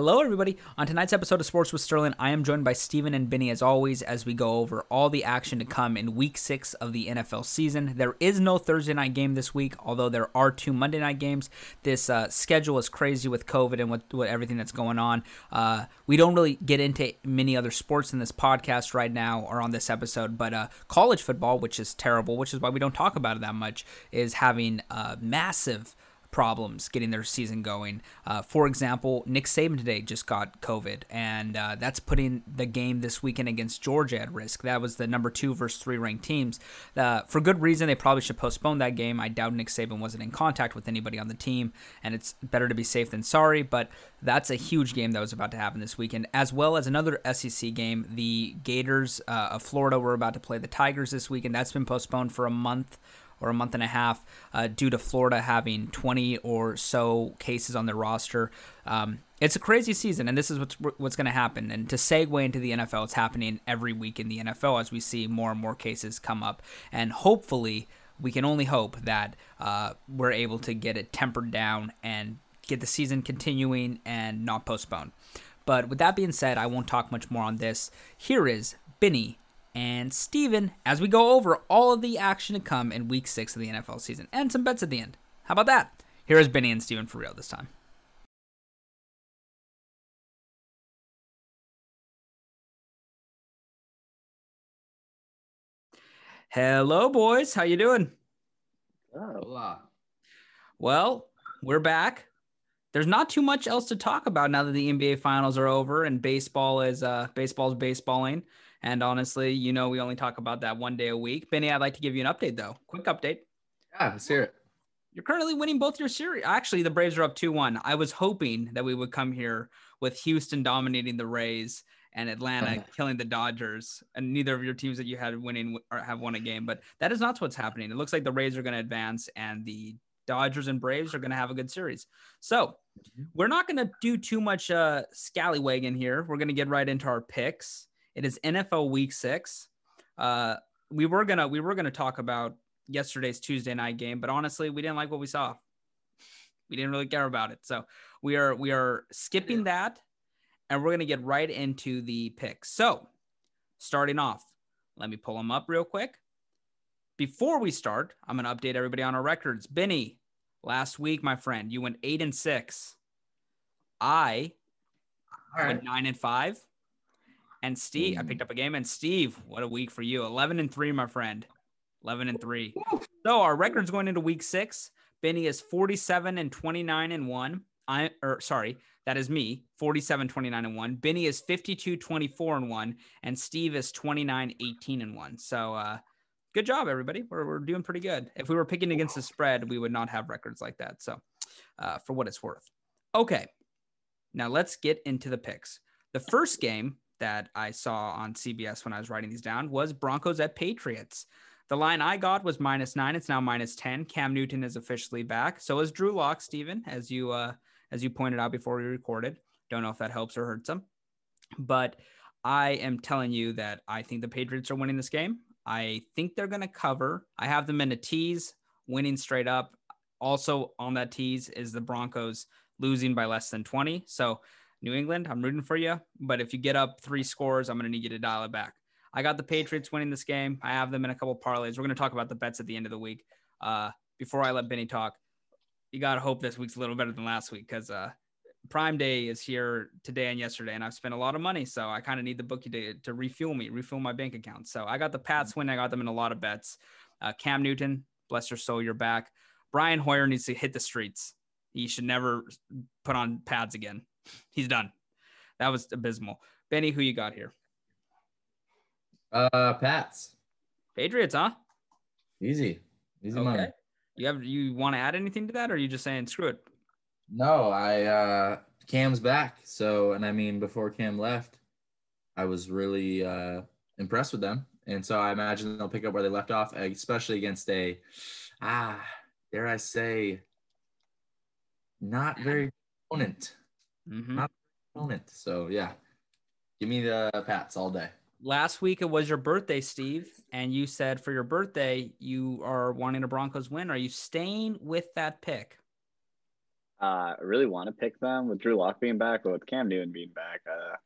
Hello, everybody. On tonight's episode of Sports with Sterling, I am joined by Stephen and Benny as always as we go over all the action to come in week six of the NFL season. There is no Thursday night game this week, although there are two Monday night games. This uh, schedule is crazy with COVID and with, what everything that's going on. Uh, we don't really get into many other sports in this podcast right now or on this episode, but uh, college football, which is terrible, which is why we don't talk about it that much, is having massive problems getting their season going. Uh, for example, Nick Saban today just got COVID, and uh, that's putting the game this weekend against Georgia at risk. That was the number two versus three ranked teams. Uh, for good reason, they probably should postpone that game. I doubt Nick Saban wasn't in contact with anybody on the team, and it's better to be safe than sorry, but that's a huge game that was about to happen this weekend, as well as another SEC game. The Gators uh, of Florida were about to play the Tigers this weekend. That's been postponed for a month or a month and a half uh, due to Florida having 20 or so cases on their roster. Um, it's a crazy season, and this is what's what's going to happen. And to segue into the NFL, it's happening every week in the NFL as we see more and more cases come up, and hopefully. We can only hope that uh, we're able to get it tempered down and get the season continuing and not postponed. But with that being said, I won't talk much more on this. Here is Benny and Stephen as we go over all of the action to come in week six of the NFL season and some bets at the end. How about that? Here is Benny and Stephen for real this time. Hello, boys. How you doing? Hola. Well, we're back. There's not too much else to talk about now that the NBA finals are over and baseball is uh baseball's baseballing. And honestly, you know, we only talk about that one day a week. Benny, I'd like to give you an update though. Quick update. Yeah, let's hear it. You're currently winning both your series. Actually, the Braves are up 2 1. I was hoping that we would come here with Houston dominating the Rays and Atlanta killing the Dodgers, and neither of your teams that you had winning or have won a game. But that is not what's happening. It looks like the Rays are going to advance, and the Dodgers and Braves are going to have a good series. So we're not going to do too much uh, scallywagging here. We're going to get right into our picks. It is NFL Week Six. Uh, we were gonna we were gonna talk about yesterday's Tuesday night game, but honestly, we didn't like what we saw. We didn't really care about it, so we are we are skipping that, and we're gonna get right into the picks. So, starting off, let me pull them up real quick. Before we start, I'm gonna update everybody on our records. Benny, last week, my friend, you went eight and six. I went nine and five. And Steve, I picked up a game. And Steve, what a week for you. 11 and three, my friend. 11 and three. So our records going into week six. Benny is 47 and 29 and one. I, or sorry, that is me 47, 29 and one. Benny is 52, 24 and one. And Steve is 29, 18 and one. So, uh, good job, everybody. We're, we're doing pretty good. If we were picking against the spread, we would not have records like that. So, uh, for what it's worth. Okay. Now let's get into the picks. The first game that I saw on CBS when I was writing these down was Broncos at Patriots. The line I got was minus nine. It's now minus ten. Cam Newton is officially back. So is Drew Lock, Stephen, as you uh, as you pointed out before we recorded. Don't know if that helps or hurts him, but I am telling you that I think the Patriots are winning this game. I think they're going to cover. I have them in a tease, winning straight up. Also on that tease is the Broncos losing by less than 20. So New England, I'm rooting for you. But if you get up three scores, I'm going to need you to dial it back. I got the Patriots winning this game. I have them in a couple parlays. We're going to talk about the bets at the end of the week. Uh, before I let Benny talk, you got to hope this week's a little better than last week because uh, Prime Day is here today and yesterday, and I've spent a lot of money. So I kind of need the bookie to, to refuel me, refuel my bank account. So I got the Pats win. I got them in a lot of bets. Uh, Cam Newton, bless your soul, you're back. Brian Hoyer needs to hit the streets. He should never put on pads again. He's done. That was abysmal. Benny, who you got here? Uh, Pats. Patriots, huh? Easy. Easy Okay. money. You have you want to add anything to that, or are you just saying screw it? No, I uh Cam's back. So and I mean before Cam left, I was really uh impressed with them. And so I imagine they'll pick up where they left off, especially against a ah, dare I say, not very opponent. Mhm. Not opponent. So yeah. Give me the Pats all day. Last week it was your birthday, Steve, and you said for your birthday you are wanting a Broncos win. Are you staying with that pick? Uh, I really want to pick them with Drew Lock being back, but with Cam Newton being back, uh,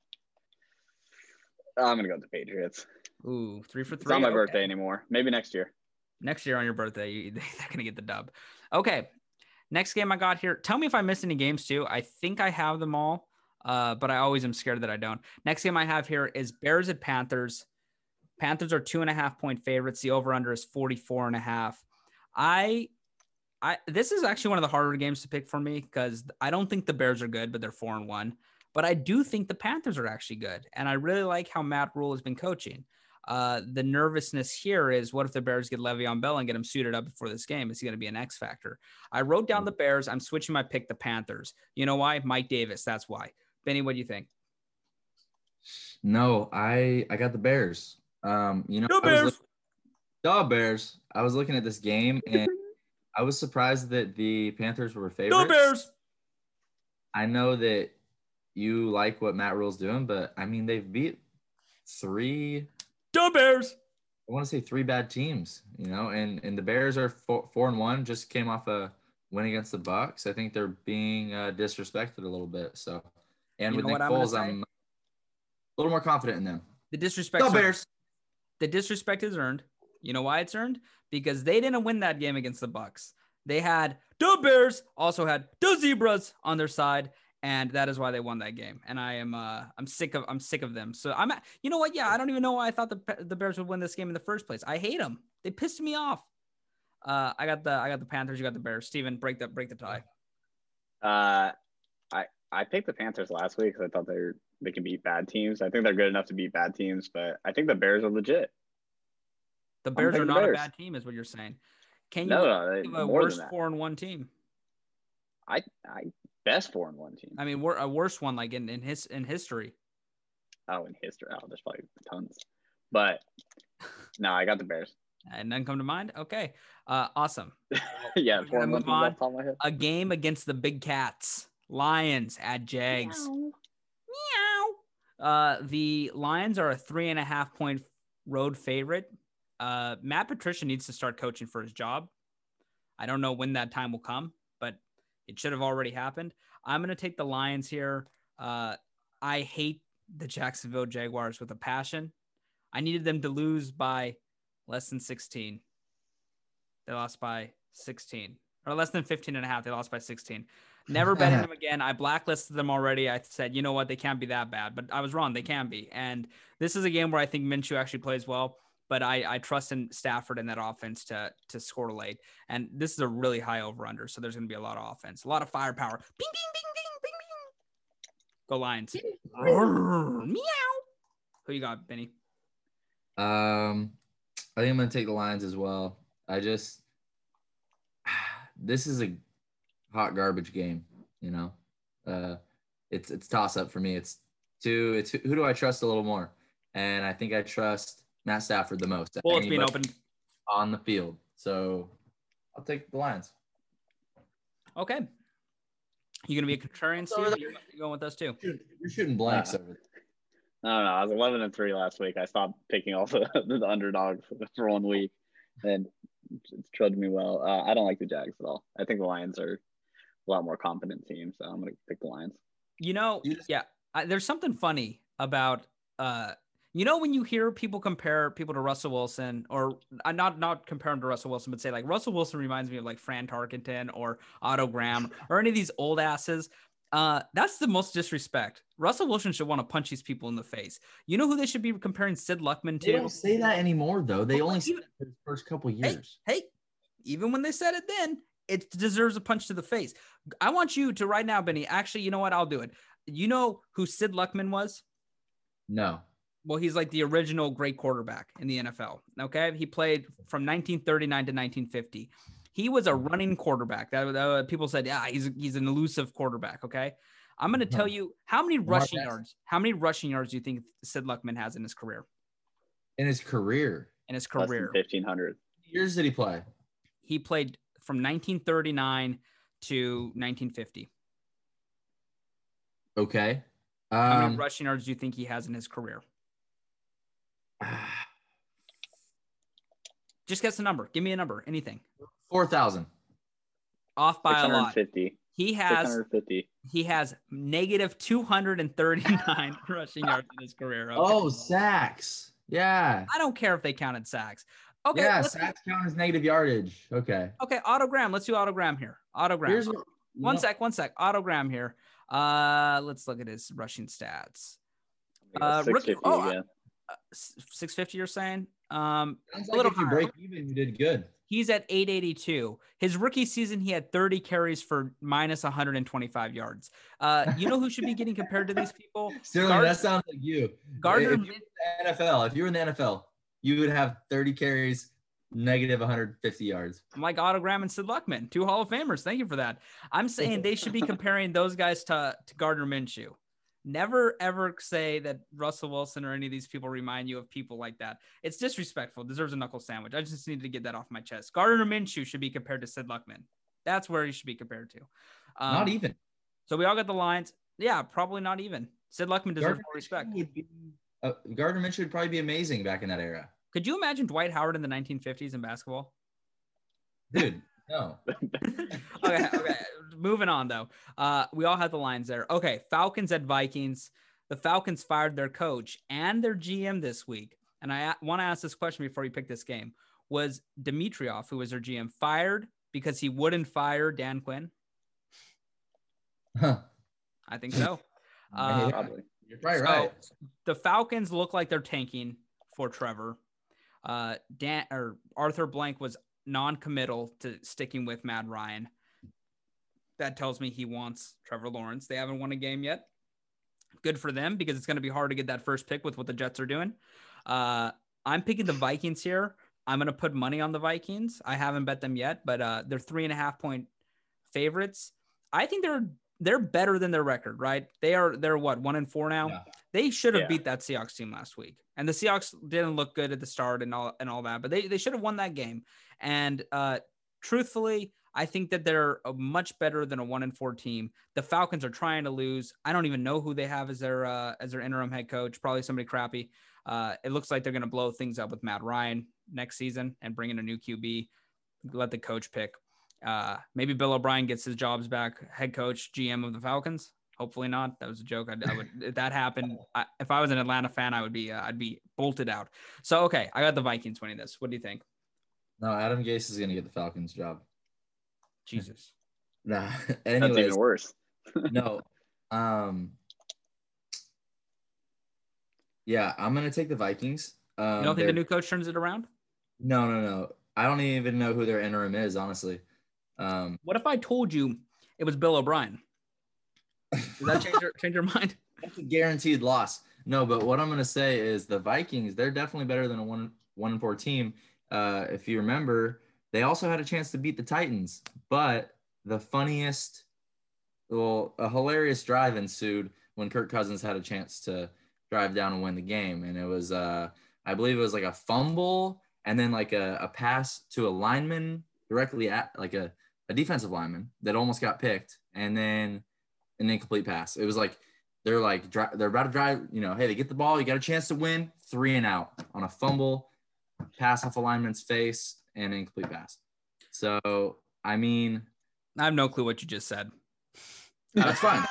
I'm gonna go with the Patriots. Ooh, three for three. It's three. not my Okay. birthday anymore. Maybe next year. Next year on your birthday, you, they're gonna get the dub. Okay. Next game I got here. Tell me if I missed any games too. I think I have them all, uh, but I always am scared that I don't. Next game I have here is Bears at Panthers. Panthers are two and a half point favorites. The over under is 44 and a half. I I this is actually one of the harder games to pick for me because I don't think the Bears are good, but they're four and one. But I do think the Panthers are actually good. And I really like how Matt Rhule has been coaching. Uh, the nervousness here is what if the Bears get Le'Veon Bell and get him suited up before this game? Is he going to be an X factor? I wrote down the Bears. I'm switching my pick, the Panthers. You know why? Mike Davis. That's why. Benny, what do you think? No, I I got the Bears. Um, you know, was Bears. look- Go Bears. I was looking at this game and I was surprised that the Panthers were favorites. Go Bears. I know that you like what Matt Rhule's doing, but I mean they've beat three. Go Bears. I want to say three bad teams, you know, and and the Bears are four, four and one. Just came off a win against the Bucs. I think they're being uh, disrespected a little bit. So, and You with know Nick what I'm Foles. I'm a little more confident in them. The disrespect. Go Bears. The disrespect is earned. You know why it's earned? Because they didn't win that game against the Bucs. They had the Bears, also had the Zebras on their side, and that is why they won that game. And I am, uh, I'm sick of, I'm sick of them. So I'm, you know what? Yeah, I don't even know why I thought the the Bears would win this game in the first place. I hate them. They pissed me off. Uh, I got the, I got the Panthers. You got the Bears. Stephen, break the, break the tie. Uh, I I picked the Panthers last week because I thought they were, they can beat bad teams. I think they're good enough to beat bad teams, but I think the Bears are legit. The Bears are not a bad team, is what you're saying. Can you No, no, a worse four and one team? I I best four and one team. I mean, we're a worse one, like in in his in history. Oh, in history, oh, there's probably tons, but no, I got the Bears. And none come to mind. Okay, uh, awesome. yeah, four and move one teams on. off the top of my head. A game against the Big Cats, Lions at Jags. Meow. Uh, the Lions are a three and a half point road favorite. Uh, Matt Patricia needs to start coaching for his job. I don't know when that time will come, but it should have already happened. I'm going to take the Lions here. Uh, I hate the Jacksonville Jaguars with a passion. I needed them to lose by less than 16. They lost by 16 or less than 15 and a half. They lost by 16. Never betting them again. I blacklisted them already. I said, you know what? They can't be that bad, but I was wrong. They can be. And this is a game where I think Minshew actually plays well, but I, I trust in Stafford and that offense to, to score late. And this is a really high over under. So there's going to be a lot of offense, a lot of firepower. Bing, bing, bing, bing, bing, bing. Go Lions. Meow. Who you got, Benny? Um, I think I'm gonna take the Lions as well. I just this is a hot garbage game, you know. Uh, it's it's toss up for me. It's two. It's who do I trust a little more? And I think I trust Matt Stafford the most. Well, it's being Anybody opened. on the field. So I'll take the Lions. Okay. You gonna be a contrarian, Over Steve? You're going with us too. You're shooting blanks Uh, over. I don't know. I was 11 and three last week. I stopped picking all the, the underdogs for, for one week, and it's trudged me well. Uh, I don't like the Jags at all. I think the Lions are a lot more competent team, so I'm going to pick the Lions. You know, You just- yeah. I, there's something funny about uh, you know, when you hear people compare people to Russell Wilson, or uh, not not compare him to Russell Wilson, but say like Russell Wilson reminds me of like Fran Tarkenton or Otto Graham or any of these old asses. Uh, that's the most disrespect. Russell Wilson should want to punch these people in the face. You know who they should be comparing Sid Luckman to? They don't say that anymore, though. They Well, only even- it for the first couple Hey, years. hey, even when they said it then, it deserves a punch to the face. I want you to right now, Benny. Actually, you know what? I'll do it. You know who Sid Luckman was? No. Well, he's like the original great quarterback in the NFL. Okay. He played from 1939 to 1950. He was a running quarterback. That, that- people said, yeah, he's he's an elusive quarterback. Okay. I'm going to tell you how many Lamar rushing yards, how many rushing yards do you think Sid Luckman has in his career? In his career, In his career, 1500. years did he play? he played from 1939 to 1950. Okay. How many Um, rushing yards do you think he has in his career? Just guess the number. Give me a number. Anything. four thousand. Off by a lot. 650. He has 650. he has negative 239 rushing yards in his career. okay? Oh, sacks. Yeah. I don't care if they counted sacks. Okay, yeah, let's- sacks count as negative yardage. Okay. okay, Otto Graham. Let's do Otto Graham here. Otto Graham. Here's what, one no, sec, one sec. Otto Graham here. Uh, let's look at his rushing stats. Uh, rookie- oh, again. Six fifty. You're saying? Um, Sounds a like little if you break even, you did good. he's at 882. His rookie season, he had 30 carries for minus 125 yards. Uh, you know who should be getting compared to these people? Sterling, Gard- that sounds like you. Gardner If you were in the NFL, if you were in the NFL, you would have 30 carries, negative 150 yards. I'm like Otto Graham and Sid Luckman, two Hall of Famers. Thank you for that. I'm saying they should be comparing those guys to, to Gardner Minshew. Never ever say that Russell Wilson or any of these people remind you of people like that. It's disrespectful. Deserves a knuckle sandwich. I just needed to get that off my chest. Gardner Minshew should be compared to Sid Luckman. That's where he should be compared to. Um, Not even. So we all got the lines. Yeah, probably not even. Sid Luckman deserves more respect. Would be, uh, Gardner Minshew would probably be amazing back in that era. Could you imagine Dwight Howard in the 1950s in basketball? Dude, no. okay, okay. Moving on though. Uh, we all had the lines there. Okay, Falcons at Vikings. The Falcons fired their coach and their GM this week. And I want to ask this question before you pick this game. Was Dimitroff, who was their GM, fired because he wouldn't fire Dan Quinn? Huh. I think so. Uh, Probably. You're probably So, right. the Falcons look like they're tanking for Trevor. Uh, Dan or Arthur Blank was non-committal to sticking with Matt Ryan. That tells me he wants Trevor Lawrence. They haven't won a game yet. Good for them because it's going to be hard to get that first pick with what the Jets are doing. Uh, I'm picking the Vikings here. I'm going to put money on the Vikings. I haven't bet them yet, but uh, they're three and a half point favorites. I think they're they're better than their record, right? They are they're what one and four now. Yeah. They should have Yeah. beat that Seahawks team last week, and the Seahawks didn't look good at the start and all and all that, but they they should have won that game. And uh, truthfully, I think that they're much better than a one and four team. The Falcons are trying to lose. I don't even know who they have as their uh, as their interim head coach. Probably somebody crappy. Uh, it looks like they're going to blow things up with Matt Ryan next season and bring in a new QB. Let the coach pick. Uh, maybe Bill O'Brien gets his jobs back, head coach, GM of the Falcons. Hopefully not. That was a joke. I, I would if that happened. I, if I was an Atlanta fan, I would be uh, I'd be bolted out. So okay, I got the Vikings winning this. What do you think? No, Adam Gase is going to get the Falcons job. Jesus. Nah. That's Anyways, even worse. no. Um. Yeah, I'm gonna take the Vikings. Um, You don't think the new coach turns it around? No, no, no. I don't even know who their interim is, honestly. Um, What if I told you it was Bill O'Brien? Does that change your change your mind? that's a guaranteed loss. No, but what I'm gonna say is the Vikings. They're definitely better than a one one and four team. Uh, if you remember, they also had a chance to beat the Titans, but the funniest, well, a hilarious drive ensued when Kirk Cousins had a chance to drive down and win the game, and it was, uh, I believe it was like a fumble and then like a, a pass to a lineman directly at like a, a defensive lineman that almost got picked, and then an incomplete pass. It was like they're like they're about to drive. You know, hey, they get the ball, you got a chance to win, three and out on a fumble, pass off a lineman's face, and an incomplete pass. So I mean, I have no clue what you just said. that's fine.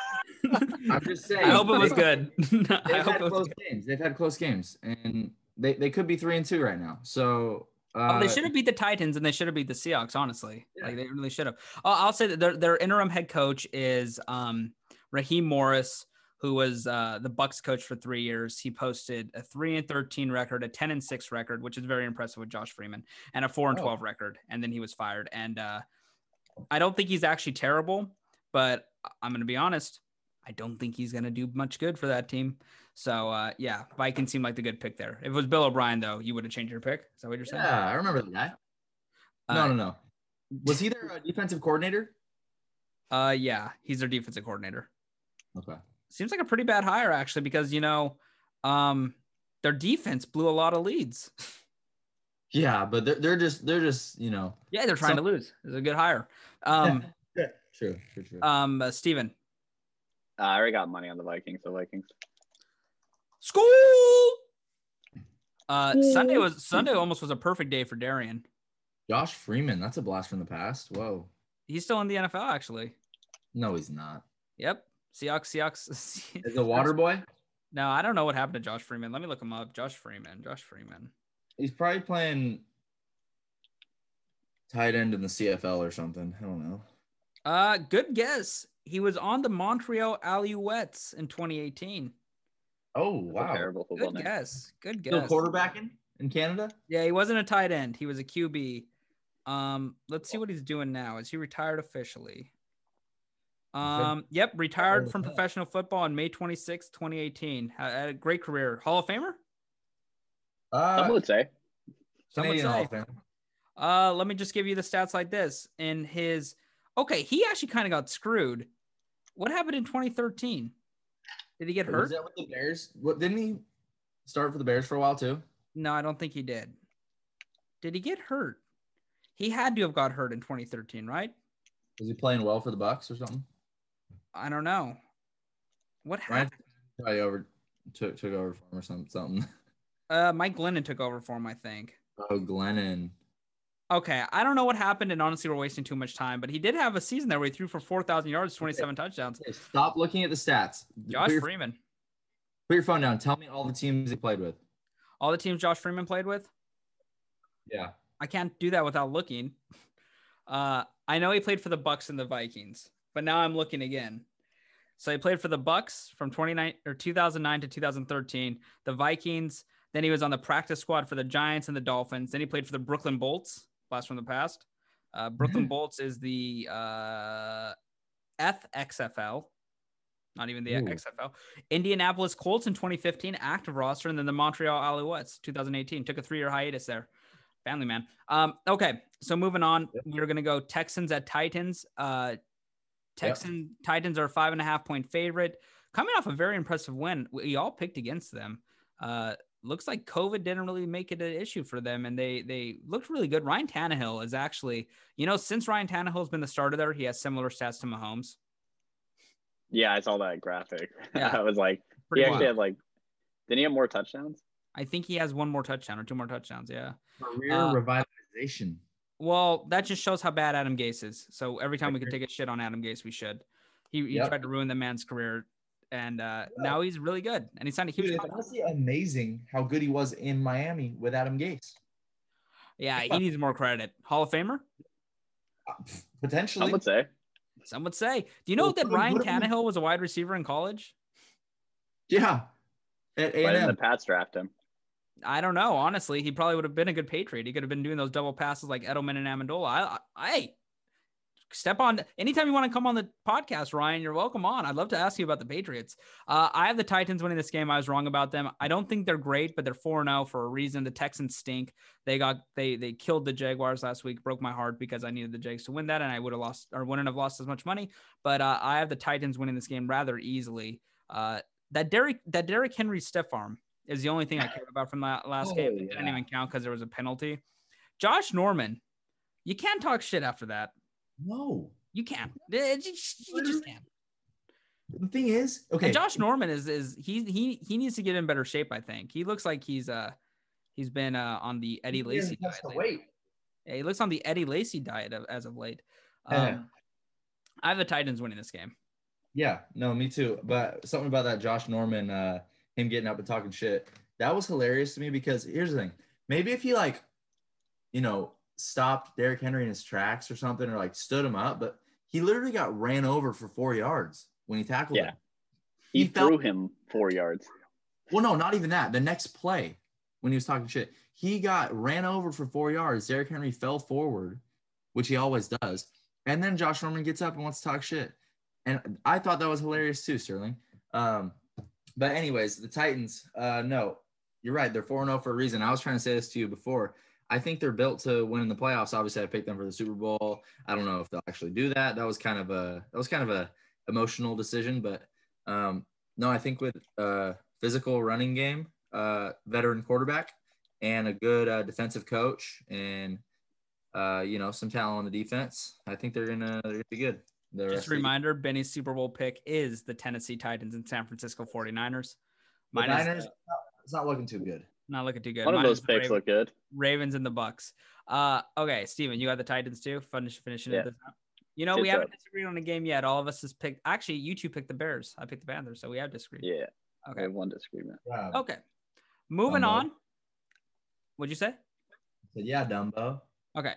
I'm just saying. I hope it was good. They've hope had close good. games. They've had close games, and they, they could be three and two right now. So uh, Oh, they should have beat the Titans and they should have beat the Seahawks. Honestly, Yeah. like they really should have. Oh, I'll say that their their interim head coach is um, Raheem Morris, who was uh, the Bucs coach for three years. He posted a three and thirteen record, a ten and six record, which is very impressive with Josh Freeman, and a four and Oh. twelve record. And then he was fired. And uh, I don't think he's actually terrible, but I'm going to be honest. I don't think he's going to do much good for that team. So uh, yeah, Vikings seem like the good pick there. If it was Bill O'Brien, though, you would have changed your pick. Is that what you're saying? Yeah, I remember that. Uh, no, no, no. Was he their uh, defensive coordinator? Uh, yeah, he's their defensive coordinator. Okay. Seems like a pretty bad hire actually, because you know, um, their defense blew a lot of leads. Yeah, but they're, they're just they're just you know. yeah, they're trying So- to lose. It's a good hire. Um, Yeah, true, true, true. um, uh, Stephen. Uh, I already got money on the Vikings. So Vikings. School. Uh, Sunday was Sunday almost was a perfect day for Darian. Josh Freeman, that's a blast from the past. Whoa. He's still in the NFL actually. No, he's not. Yep. Seahawks, Seahawks. Is the water boy? no, I don't know what happened to Josh Freeman. Let me look him up. Josh Freeman. Josh Freeman. He's probably playing tight end in the CFL or something. I don't know. Uh, good guess. He was on the Montreal Alouettes in 2018. Oh That's a wow! terrible football Good name. guess. Good Still guess. quarterbacking in Canada? Yeah, he wasn't a tight end. He was a QB. Um, let's see what he's doing now. Is he retired officially? Um, yep, retired from professional football on May 26, 2018. Had had a great career. Hall of Famer? Uh, Some would say. Some would Canadian Hall say. of Uh, let me just give you the stats like this. In his okay, he actually kind of got screwed. What happened in 2013? Did he get Was hurt? that with the Bears? What didn't he start for the Bears for a while too? No, I don't think he did. Did he get hurt? He had to have got hurt in 2013, right? Was he playing well for the Bucs or something? I don't know. What happened? probably over took took over for him or something. Something. Uh, Mike Glennon took over for him, I think. Oh, Glennon. Okay, I don't know what happened, and honestly, we're wasting too much time. But he did have a season there where he threw for 4,000 yards, 27 touchdowns. Okay, stop looking at the stats. Josh put, your, Freeman. put your phone down. Tell me all the teams he played with. All the teams Josh Freeman played with. Yeah. I can't do that without looking. Uh, I know he played for the Bucs and the Vikings, but now I'm looking again. So he played for the Bucs from 29 or 2009 to 2013, the Vikings. Then he was on the practice squad for the Giants and the Dolphins. Then he played for the Brooklyn Bolts, blast from the past. Uh, Brooklyn Bolts is the uh, FXFL, not even the Ooh. XFL. Indianapolis Colts in 2015, active roster, and then the Montreal Alouettes 2018 took a three-year hiatus there. Family man. Um, okay, so moving on, we're gonna go Texans at Titans. Uh, Texan Titans are a five and a half point favorite, coming off a very impressive win. We all picked against them. Uh, looks like COVID didn't really make it an issue for them, and they they looked really good. Ryan Tannehill is actually, you know, since Ryan Tannehill's been the starter there, he has similar stats to Mahomes. Yeah, I saw that graphic. Yeah. I was like, Pretty he actually wild. had like, didn't he have more touchdowns? I think he has one more touchdown or two more touchdowns. Yeah. Career Uh, revitalization. Well, that just shows how bad Adam Gase is. So every time we can take a shit on Adam Gase, we should. He, he Yep. tried to ruin the man's career, and uh, Yeah. now he's really good, and he signed a huge. Dude, it's honestly amazing how good he was in Miami with Adam Gase. Yeah, he needs more credit. Hall of Famer, Uh, Potentially. Some would say. some would say. Do you know Well, that Ryan what Tannehill was a wide receiver in college? Yeah. At Why didn't the Pats draft him? I don't know. Honestly, he probably would have been a good Patriot. He could have been doing those double passes like Edelman and Amendola. I, I, step on. Anytime you want to come on the podcast, Ryan, you're welcome on. I'd love to ask you about the Patriots. Uh, I have the Titans winning this game. I was wrong about them. I don't think they're great, but they're four zero for a reason. The Texans stink. They got they they killed the Jaguars last week. Broke my heart because I needed the Jags to win that, and I would have lost or wouldn't have lost as much money. But uh, I have the Titans winning this game rather easily. Uh, that Derrick that Derrick Henry stiff arm is the only thing I cared about from that last Oh, game. It didn't even count because there was a penalty. Josh Norman, you can't talk shit after that. No. You can't. It just- You just can't. The thing is, okay. And Josh Norman is is he he he needs to get in better shape. I think he looks like he's uh he's been uh on the Eddie Lacy diet. weight. Yeah, he looks on the Eddie Lacy diet of, as of late. Um, Yeah. I have the Titans winning this game. Yeah, no, me too. But something about that Josh Norman, uh, him getting up and talking shit, that was hilarious to me because here's the thing. Maybe if he like, you know, stopped Derrick Henry in his tracks or something, or like stood him up, but he literally got ran over for four yards when he tackled Yeah. him. He, He felt- threw him four yards. Well, no, not even that. The next play, when he was talking shit, he got ran over for four yards. Derrick Henry fell forward, which he always does. And then Josh Norman gets up and wants to talk shit. And I thought that was hilarious too, Sterling. Um, but anyways, the Titans, uh, no, you're right. They're 4 0 for a reason. I was trying to say this to you before. I think they're built to win in the playoffs. Obviously, I picked them for the Super Bowl. I don't know if they'll actually do that. That was kind of a that was kind of a emotional decision, but um, no, I think with uh, physical running game, uh, veteran quarterback, and a good uh, defensive coach, and uh, you know some talent on the defense, I think they're gonna they're gonna be good. The Just of a the- reminder, Benny's Super Bowl pick is the Tennessee Titans and San Francisco 49ers. the Mine is Niners, it's not looking too good. not looking too good. One of those picks Ravens, look good. Ravens and the Bucs. Uh, okay, Stephen, you got the Titans too. Finish finishing Yeah. it this out. You know, Good we haven't disagreed on a game yet. All of us has picked. Actually, you two picked the Bears. I picked the Panthers, so we have disagreed. Yeah. Okay. one disagreement. Yeah. Okay. Moving Dumbo. on. What'd you say? Said, yeah, Dumbo. Okay,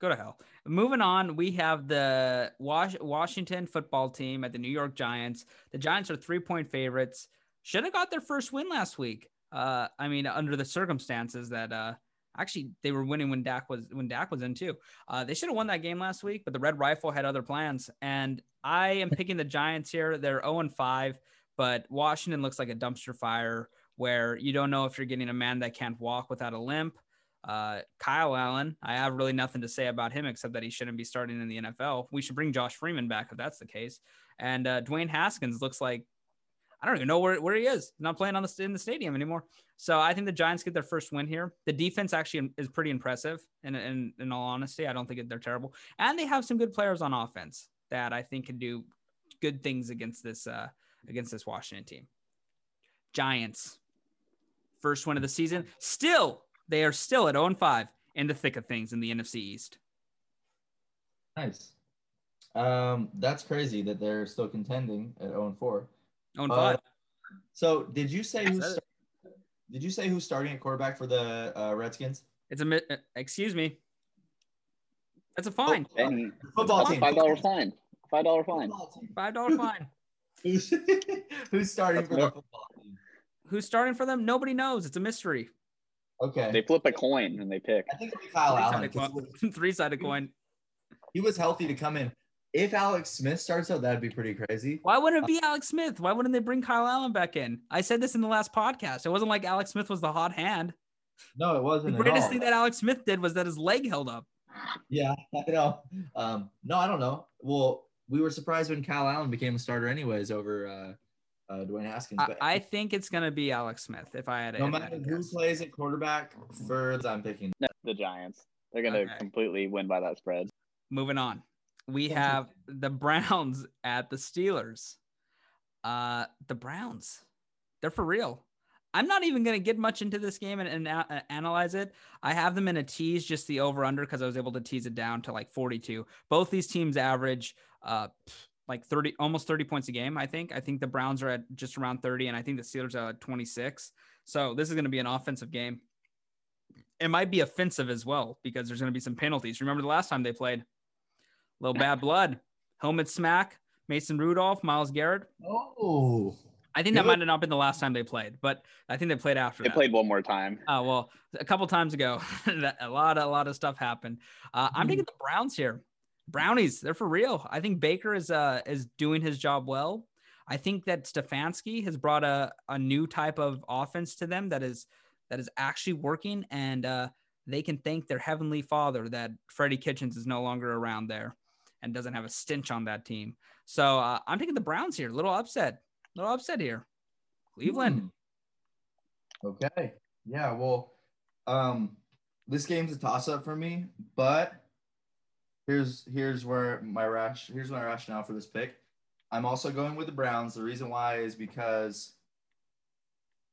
go to hell. Moving on, we have the Was- Washington football team at the New York Giants. The Giants are three point favorites. Should have got their first win last week. Uh, I mean, under the circumstances that uh, actually they were winning when Dak was when Dak was in too. Uh, they should have won that game last week, but the Red Rifle had other plans. And I am picking the Giants here. They're 0 and 5, but Washington looks like a dumpster fire where you don't know if you're getting a man that can't walk without a limp. Uh, Kyle Allen, I have really nothing to say about him except that he shouldn't be starting in the NFL. We should bring Josh Freeman back if that's the case. And uh, Dwayne Haskins looks like I don't even know where, where he is. He's not playing on the in the stadium anymore. So I think the Giants get their first win here. The defense actually is pretty impressive. And in, in, in all honesty, I don't think they're terrible. And they have some good players on offense that I think can do good things against this uh, against this Washington team. Giants, first win of the season. Still, they are still at 0 5 in the thick of things in the NFC East. Nice. Um, that's crazy that they're still contending at 0 and 4. 0 Uh, 5. So did you say who's start- did you say who's starting at quarterback for the uh, Redskins? It's a mi- uh, excuse me. That's a fine. And Football team. five dollar fine. Five dollar fine. Five dollar fine. Who's, who's starting That's for the football team? Who's starting for them? Nobody knows. It's a mystery. Okay. They flip a coin and they pick. I think it'll be Kyle Allen. Three-sided 'cause coin. Three-sided coin. He was healthy to come in. If Alex Smith starts out, that'd be pretty crazy. Why wouldn't it be Alex Smith? Why wouldn't they bring Kyle Allen back in? I said this in the last podcast. It wasn't like Alex Smith was the hot hand. No, it wasn't. The greatest all. thing that Alex Smith did was that his leg held up. Yeah, I know. Um, no, I don't know. Well, we were surprised when Kyle Allen became a starter, anyways, over uh, uh, Dwayne Haskins. I, But I think it's gonna be Alex Smith if I had. no matter who guess. plays at quarterback, for I'm picking. No, the Giants. They're gonna Okay. completely win by that spread. Moving on, we have the Browns at the Steelers. Uh, the Browns, they're for real. I'm not even going to get much into this game and, and a- analyze it. I have them in a tease, just the over under, because I was able to tease it down to like 42. Both these teams average uh, like 30, almost 30 points a game. I think. I think the Browns are at just around 30, and I think the Steelers are at 26. So this is going to be an offensive game. It might be offensive as well because there's going to be some penalties. Remember the last time they played? little bad blood. Helmet smack. Mason Rudolph, Myles Garrett. Oh, I think that might have not been the last time they played, but I think they played after They that. played one more time. Oh well, a couple times ago, a lot, a lot of stuff happened. Uh, I'm taking the Browns here. Brownies, they're for real. I think Baker is uh is doing his job well. I think that Stefanski has brought a, a new type of offense to them that is that is actually working, and uh, they can thank their heavenly Father that Freddie Kitchens is no longer around there and doesn't have a stench on that team. So uh, I'm taking the Browns here. Little upset, little upset here. Cleveland. Hmm. Okay. Yeah. Well, um, this game's a toss up for me, but here's here's where my rash here's my rationale for this pick. I'm also going with the Browns. The reason why is because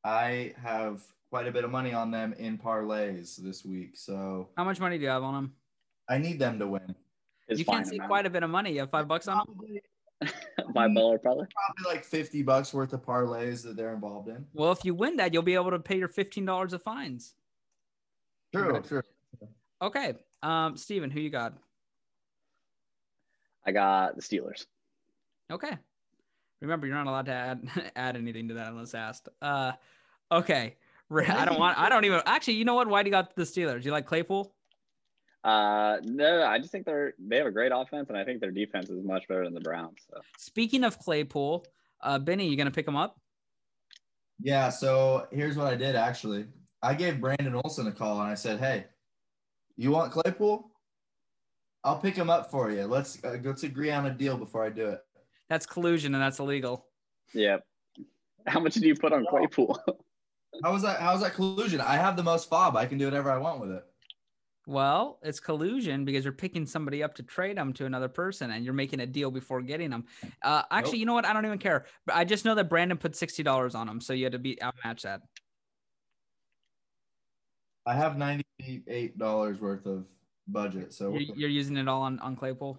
I have quite a bit of money on them in parlays this week, so How much money do you have on them? I need them to win. It's you fine. can't say amount. quite a bit of money. You have five bucks on them. Probably, Five dollar probably. probably like fifty bucks worth of parlays that they're involved in. Well, if you win that, you'll be able to pay your fifteen dollars of fines. True. Okay. True. Okay, um, Stephen, who you got? I got the Steelers. Okay. Remember, you're not allowed to add add anything to that unless asked. Uh, okay. I don't want. I don't even. Actually, you know what? Why do you got the Steelers? Do You like Claypool? Uh, no, I just think they're they have a great offense, and I think their defense is much better than the Browns. So Speaking of Claypool, uh, Benny, you gonna pick him up? Yeah, so here's what I did actually. I gave Brandon Olson a call and I said, "Hey, you want Claypool? I'll pick him up for you. Let's uh, let's agree on a deal before I do it." That's collusion, and that's illegal. yeah. How much do you put on Claypool? How was that? How was that collusion? I have the most FAAB. I can do whatever I want with it. Well, it's collusion because you're picking somebody up to trade them to another person, and you're making a deal before getting them. Uh, actually, Nope. you know what? I don't even care. But I just know that Brandon put sixty dollars on them, so you had to beat outmatch that. I have ninety eight dollars worth of budget. So You're, you're using it all on on Claypool.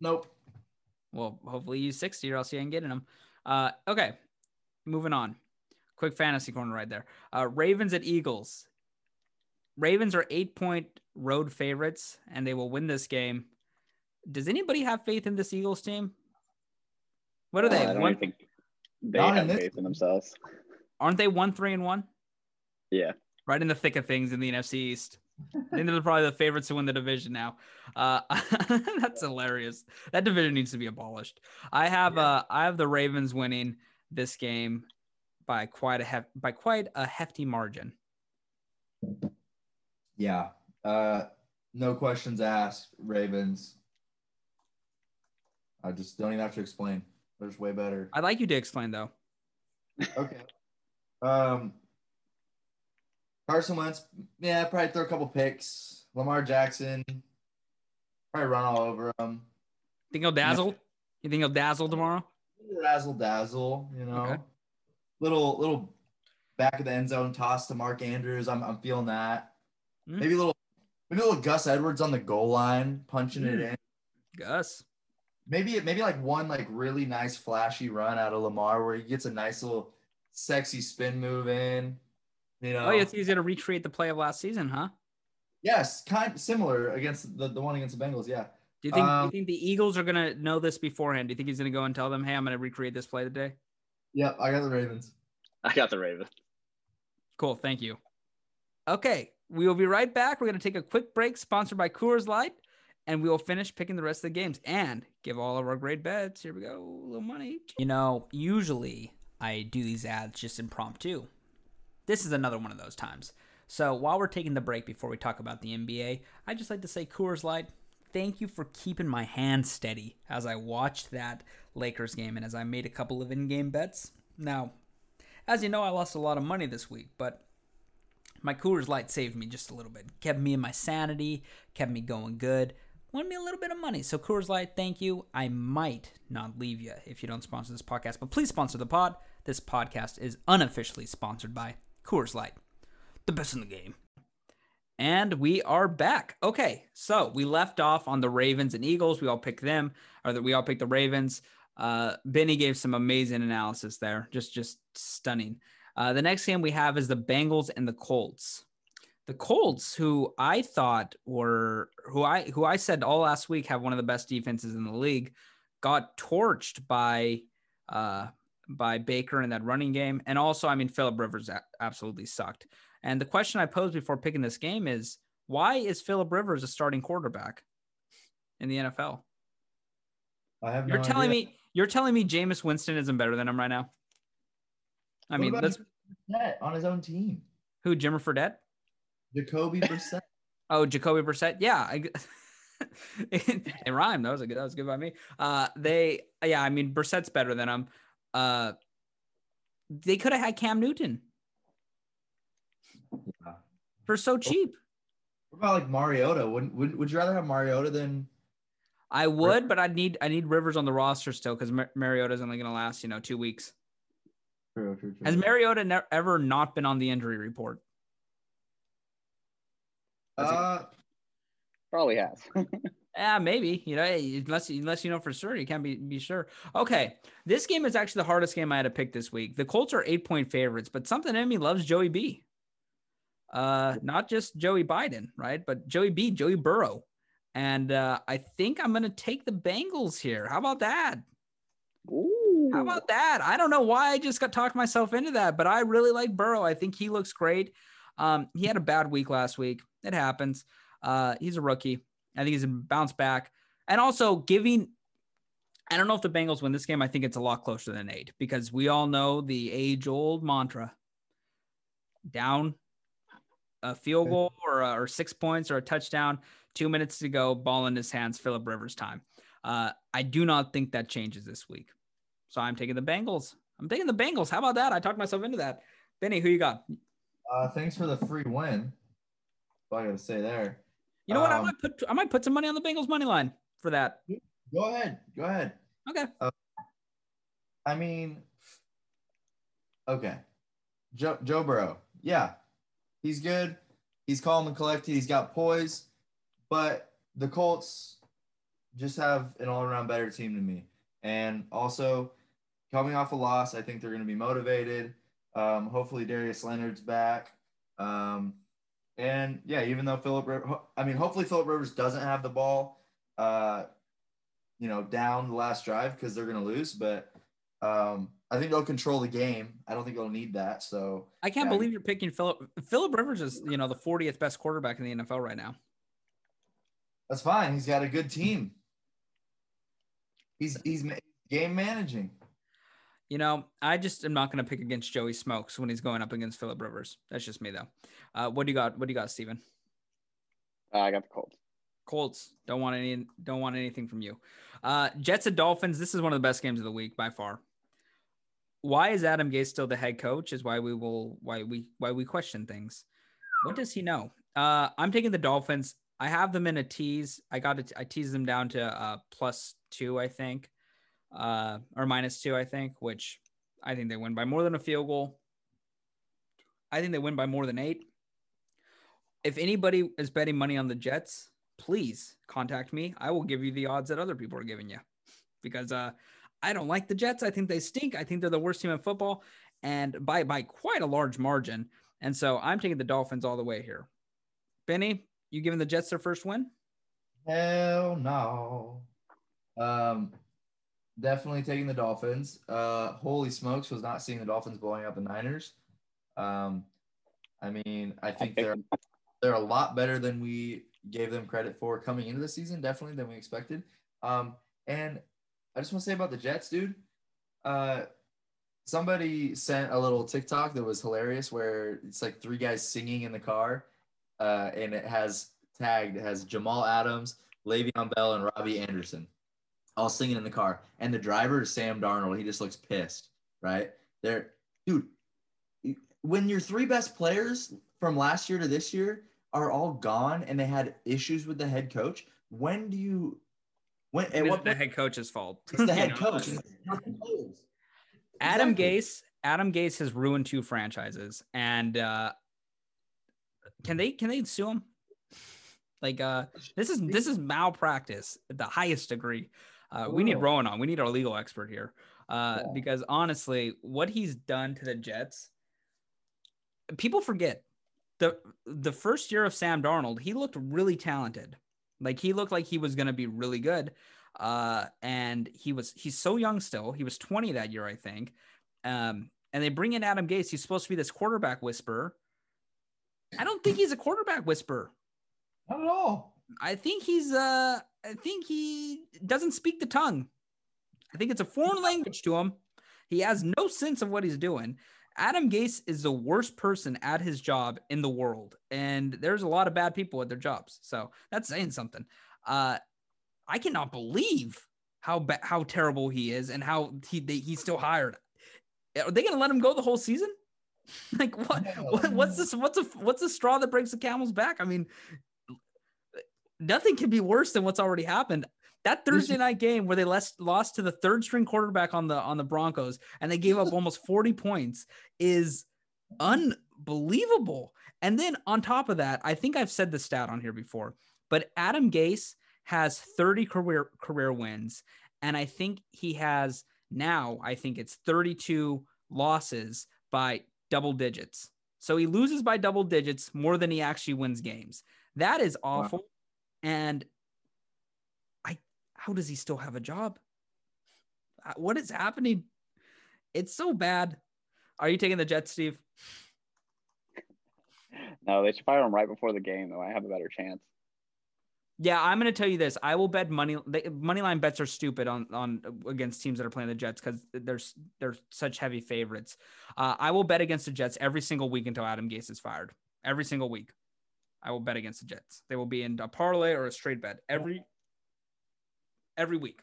Nope. Well, hopefully you 60 or else you ain't getting them. Uh, okay, moving on. Quick fantasy corner right there. Uh, Ravens at Eagles. Ravens are eight point road favorites, and they will win this game. Does anybody have faith in this Eagles team? What are Uh, they? I don't One, think they Not in have this- faith in themselves. aren't they one, three, and one? Yeah. Right in the thick of things in the NFC East. I think they're probably the favorites to win the division now. Uh, that's hilarious. That division needs to be abolished. I have Yeah. uh, I have the Ravens winning this game by quite a hef- by quite a hefty margin. Yeah. Uh, no questions asked. Ravens. I just don't even have to explain. They're just way better. I'd like you to explain though. Okay. Um, Carson Wentz, yeah, probably throw a couple picks. Lamar Jackson, probably run all over him. Think he'll dazzle? You think he'll dazzle tomorrow? Razzle dazzle, you know. Okay. Little little back of the end zone toss to Mark Andrews. I'm I'm feeling that. Mm. Maybe a little maybe a little Gus Edwards on the goal line, punching it Mm. in. Gus. Maybe maybe like one like really nice flashy run out of Lamar where he gets a nice little sexy spin move in. You know. Oh, yeah, it's easy to recreate the play of last season, huh? Yes, kind similar against the, the one against the Bengals. Yeah. Do you think do Um, you think the Eagles are gonna know this beforehand? Do you think he's gonna go and tell them, "Hey, I'm gonna recreate this play today"? Yep. I got the Ravens. I got the Ravens. Cool, thank you. Okay, we will be right back. We're gonna take a quick break, sponsored by Coors Light, and we will finish picking the rest of the games and give all of our great bets. Here we go, a little money. You know, usually I do these ads just impromptu. This is another one of those times. So while we're taking the break before we talk about the NBA, I just like to say Coors Light. Thank you for keeping my hand steady as I watched that Lakers game and as I made a couple of in-game bets. Now, as you know, I lost a lot of money this week, but my Coors Light saved me just a little bit. Kept me in my sanity, kept me going good, won me a little bit of money. So Coors Light, thank you. I might not leave you if you don't sponsor this podcast, but please sponsor the pod. This podcast is unofficially sponsored by Coors Light, the best in the game. And we are back. Okay, so we left off on the Ravens and Eagles. We all picked them, or that we all picked the Ravens. Uh, Benny gave some amazing analysis there, just just stunning. Uh, the next game we have is the Bengals and the Colts. The Colts, who I thought were who I who I said all last week have one of the best defenses in the league, got torched by uh, by Baker in that running game, and also I mean Philip Rivers absolutely sucked. And the question I posed before picking this game is, why is Philip Rivers a starting quarterback in the NFL? I have. You're no telling idea. me you're telling me Jameis Winston isn't better than him right now? I What mean, let's on his own team. who Jimmer Fredette? Jacoby Brissett. Oh, Jacoby Brissett. Yeah, I, it, it rhymed. That was a good. That was good by me. Uh, they, yeah, I mean, Brissett's better than him. Uh, they could have had Cam Newton Yeah. for so cheap. What about like Mariota? Would would would you rather have Mariota than? I would, but I need I need Rivers on the roster still because Mar- Mariota's only going to last you know two weeks. True, true, true. Has Mariota ne- ever not been on the injury report? Uh, Probably has. Yeah, maybe. You know, unless unless you know for sure, you can't be be sure. Okay, this game is actually the hardest game I had to pick this week. The Colts are eight point favorites, but something in me loves Joey B. Uh, not just Joey Biden, right? But Joey B, Joey Burrow, and uh, I think I'm gonna take the Bengals here. How about that? Ooh. How about that? I don't know why I just got talked myself into that, but I really like Burrow. I think he looks great. Um, he had a bad week last week. It happens. Uh, he's a rookie. I think he's a bounce back. And also giving, I don't know if the Bengals win this game. I think it's a lot closer than eight because we all know the age old mantra down a field goal or, or six points or a touchdown, two minutes to go, ball in his hands, Philip Rivers time. Uh, I do not think that changes this week. So I'm taking the Bengals. I'm taking the Bengals. How about that? I talked myself into that. Benny, who you got? uh, thanks for the free win. That's all I gotta say there. You know what? I Um, might put I might put some money on the Bengals money line for that. Go ahead. Go ahead. Okay. I mean, okay. Joe Joe Burrow. Yeah, he's good. He's calm and collected. He's got poise. But the Colts just have an all around better team to me. And also, coming off a loss, I think they're going to be motivated. Um, hopefully, Darius Leonard's back. Um, and yeah, even though Philip, I mean, hopefully Philip Rivers doesn't have the ball, uh, you know, down the last drive because they're going to lose. But um, I think they'll control the game. I don't think they'll need that. So I can't yeah. believe you're picking Philip. Philip Rivers is, you know, the 40th best quarterback in the NFL right now. That's fine. He's got a good team. He's he's game managing. You know, I just am not going to pick against Joey Smokes when he's going up against Philip Rivers. That's just me, though. Uh, what do you got? What do you got, Stephen? Uh, I got the Colts. Colts don't want any. Don't want anything from you. Uh, Jets and Dolphins. This is one of the best games of the week by far. Why is Adam Gase still the head coach? Is why we will why we why we question things. What does he know? Uh, I'm taking the Dolphins. I have them in a tease. I got it. I teased them down to uh, plus two, I think uh, or minus two, I think, which I think they win by more than a field goal. I think they win by more than eight. If anybody is betting money on the Jets, please contact me. I will give you the odds that other people are giving you because uh, I don't like the Jets. I think they stink. I think they're the worst team in football and by by quite a large margin. And so I'm taking the Dolphins all the way here. Benny, you giving the Jets their first win? Hell no. Um, definitely taking the Dolphins. Uh, holy smokes, was not seeing the Dolphins blowing up the Niners. Um, I mean, I think they're they're a lot better than we gave them credit for coming into the season, definitely than we expected. Um, and I just want to say about the Jets, dude. Uh, somebody sent a little TikTok that was hilarious, where it's like three guys singing in the car, uh, and it has tagged it has Jamal Adams, Le'Veon Bell, and Robbie Anderson all singing in the car. And the driver is Sam Darnold. He just looks pissed, right? There, dude, when your three best players from last year to this year are all gone and they had issues with the head coach, when do you when at what the head coach's fault? It's the head coach. Adam exactly. Gase, Adam Gase has ruined two franchises. And uh can they can they sue him? Like uh this is this is malpractice at the highest degree. Uh, we need Rowan on. We need our legal expert here. Uh, yeah. Because honestly, what he's done to the Jets, people forget the the first year of Sam Darnold, he looked really talented. Like he looked like he was going to be really good. Uh, and he was he's so young still. He was 20 that year, I think. Um, and they bring in Adam Gase. He's supposed to be this quarterback whisperer. I don't think he's a quarterback whisperer. Not at all. I think he's uh I think he doesn't speak the tongue. I think it's a foreign language to him. He has no sense of what he's doing. Adam Gase is the worst person at his job in the world, and there's a lot of bad people at their jobs. So that's saying something. Uh, I cannot believe how ba- how terrible he is and how he they, he's still hired. Are they going to let him go the whole season? like what, what? What's this? What's a what's the straw that breaks the camel's back? I mean, nothing can be worse than what's already happened. That Thursday night game where they lost lost to the third string quarterback on the on the Broncos and they gave up almost 40 points is unbelievable. And then on top of that, I think I've said the stat on here before, but Adam Gase has 30 career career wins and I think he has now I think it's 32 losses by double digits. So he loses by double digits more than he actually wins games. That is awful. Wow. And I, how does he still have a job? Uh, what is happening? It's so bad. Are you taking the Jets, Steve? No, they should fire him right before the game, though. I have a better chance. Yeah, I'm going to tell you this. I will bet money they, money line bets are stupid on on against teams that are playing the Jets because they're they're such heavy favorites. Uh, I will bet against the Jets every single week until Adam Gase is fired. Every single week. I will bet against the Jets. They will be in a parlay or a straight bet every every week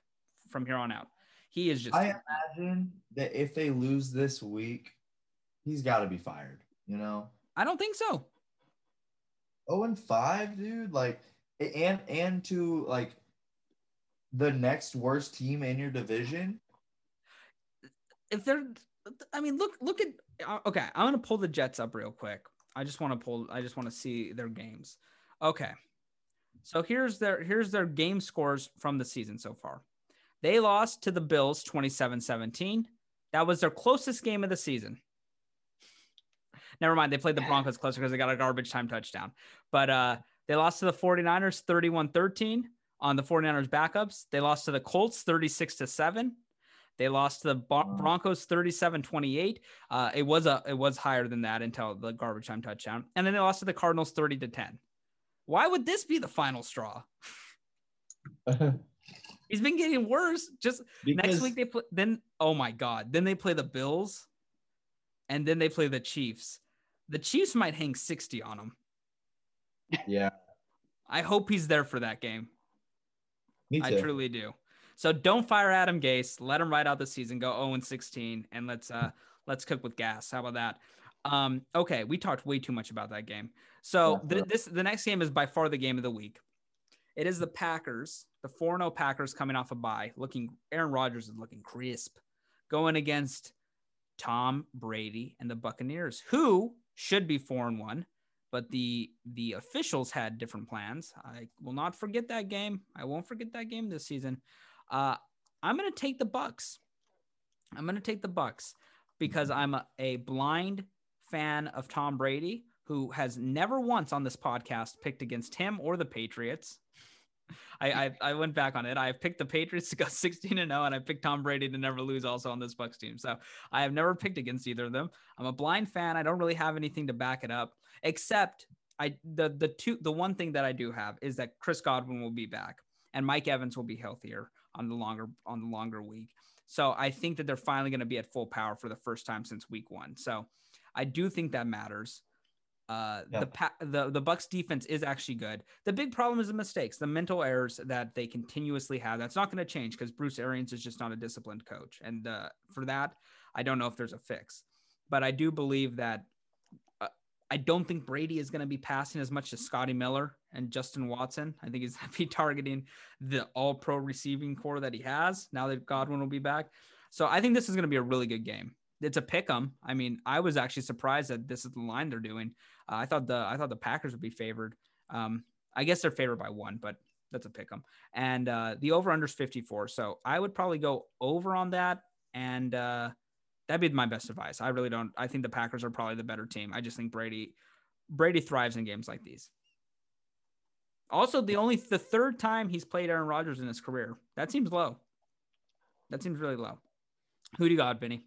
from here on out. He is just. I imagine that if they lose this week, he's got to be fired. You know. I don't think so. Oh and five, dude. Like, and and to like the next worst team in your division. If they're, I mean, look, look at. Uh, okay, I'm gonna pull the Jets up real quick. I just want to pull. I just want to see their games. Okay, So here's their here's their game scores from the season so far. They lost to the Bills 27-17. That was their closest game of the season. Never mind, they played the Broncos closer because they got a garbage time touchdown. But uh they lost to the 49ers 31-13 on the 49ers backups. They lost to the Colts 36 to 7. They lost to the Broncos 37-28. Uh, it was a it was higher than that until the garbage time touchdown. And then they lost to the Cardinals 30 to 10. Why would this be the final straw? He's been getting worse. Just because... next week they play then oh my god. Then they play the Bills and then they play the Chiefs. The Chiefs might hang 60 on them. Yeah. I hope he's there for that game. Me too. I truly do. So don't fire Adam Gase. Let him ride out the season. Go 0 and 16, and let's uh let's cook with gas. How about that? Um, okay, we talked way too much about that game. So yeah, th- this the next game is by far the game of the week. It is the Packers, the 4-0 Packers coming off a bye, looking Aaron Rodgers is looking crisp, going against Tom Brady and the Buccaneers, who should be 4 and 1 but the the officials had different plans. I will not forget that game. I won't forget that game this season. Uh, I'm going to take the Bucs. I'm going to take the Bucs because I'm a, a blind fan of Tom Brady who has never once on this podcast picked against him or the Patriots. I, I, I went back on it. I have picked the Patriots to go 16 and 0, and I picked Tom Brady to never lose also on this Bucs team. So I have never picked against either of them. I'm a blind fan. I don't really have anything to back it up, except I the the two the one thing that I do have is that Chris Godwin will be back and Mike Evans will be healthier on the longer on the longer week. So I think that they're finally going to be at full power for the first time since week one. So I do think that matters. Uh, the the the Bucs defense is actually good. The big problem is the mistakes, the mental errors that they continuously have. That's not going to change because Bruce Arians is just not a disciplined coach, and uh, for that, I don't know if there's a fix. But I do believe that I don't think Brady is going to be passing as much as Scotty Miller and Justin Watson. I think he's going to be targeting the All Pro receiving corps that he has now that Godwin will be back. So I think this is going to be a really good game it's a pick 'em. I mean, I was actually surprised that this is the line they're doing. Uh, I thought the I thought the Packers would be favored. Um, I guess they're favored by one, but that's a pick 'em. And uh, the over under is 54. So I would probably go over on that. And uh, that'd be my best advice. I really don't. I think the Packers are probably the better team. I just think Brady Brady thrives in games like these. Also, the only the third time he's played Aaron Rodgers in his career. That seems low. That seems really low. Who do you got, Benny?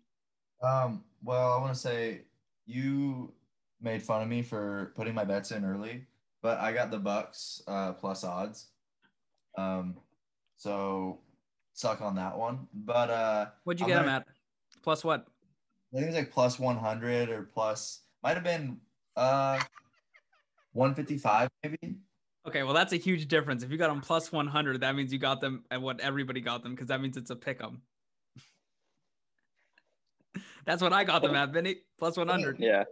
Um, well, I want to say you made fun of me for putting my bets in early, but I got the Bucs uh, plus odds. Um, so suck on that one. But uh, what'd you I'm get gonna, them at? Plus what? I think it's like plus one hundred or plus might have been uh one fifty five maybe. Okay, well that's a huge difference. If you got them plus one hundred, that means you got them at what everybody got them because that means it's a pick 'em. That's what I got them at, Vinny. Plus 100. Yeah.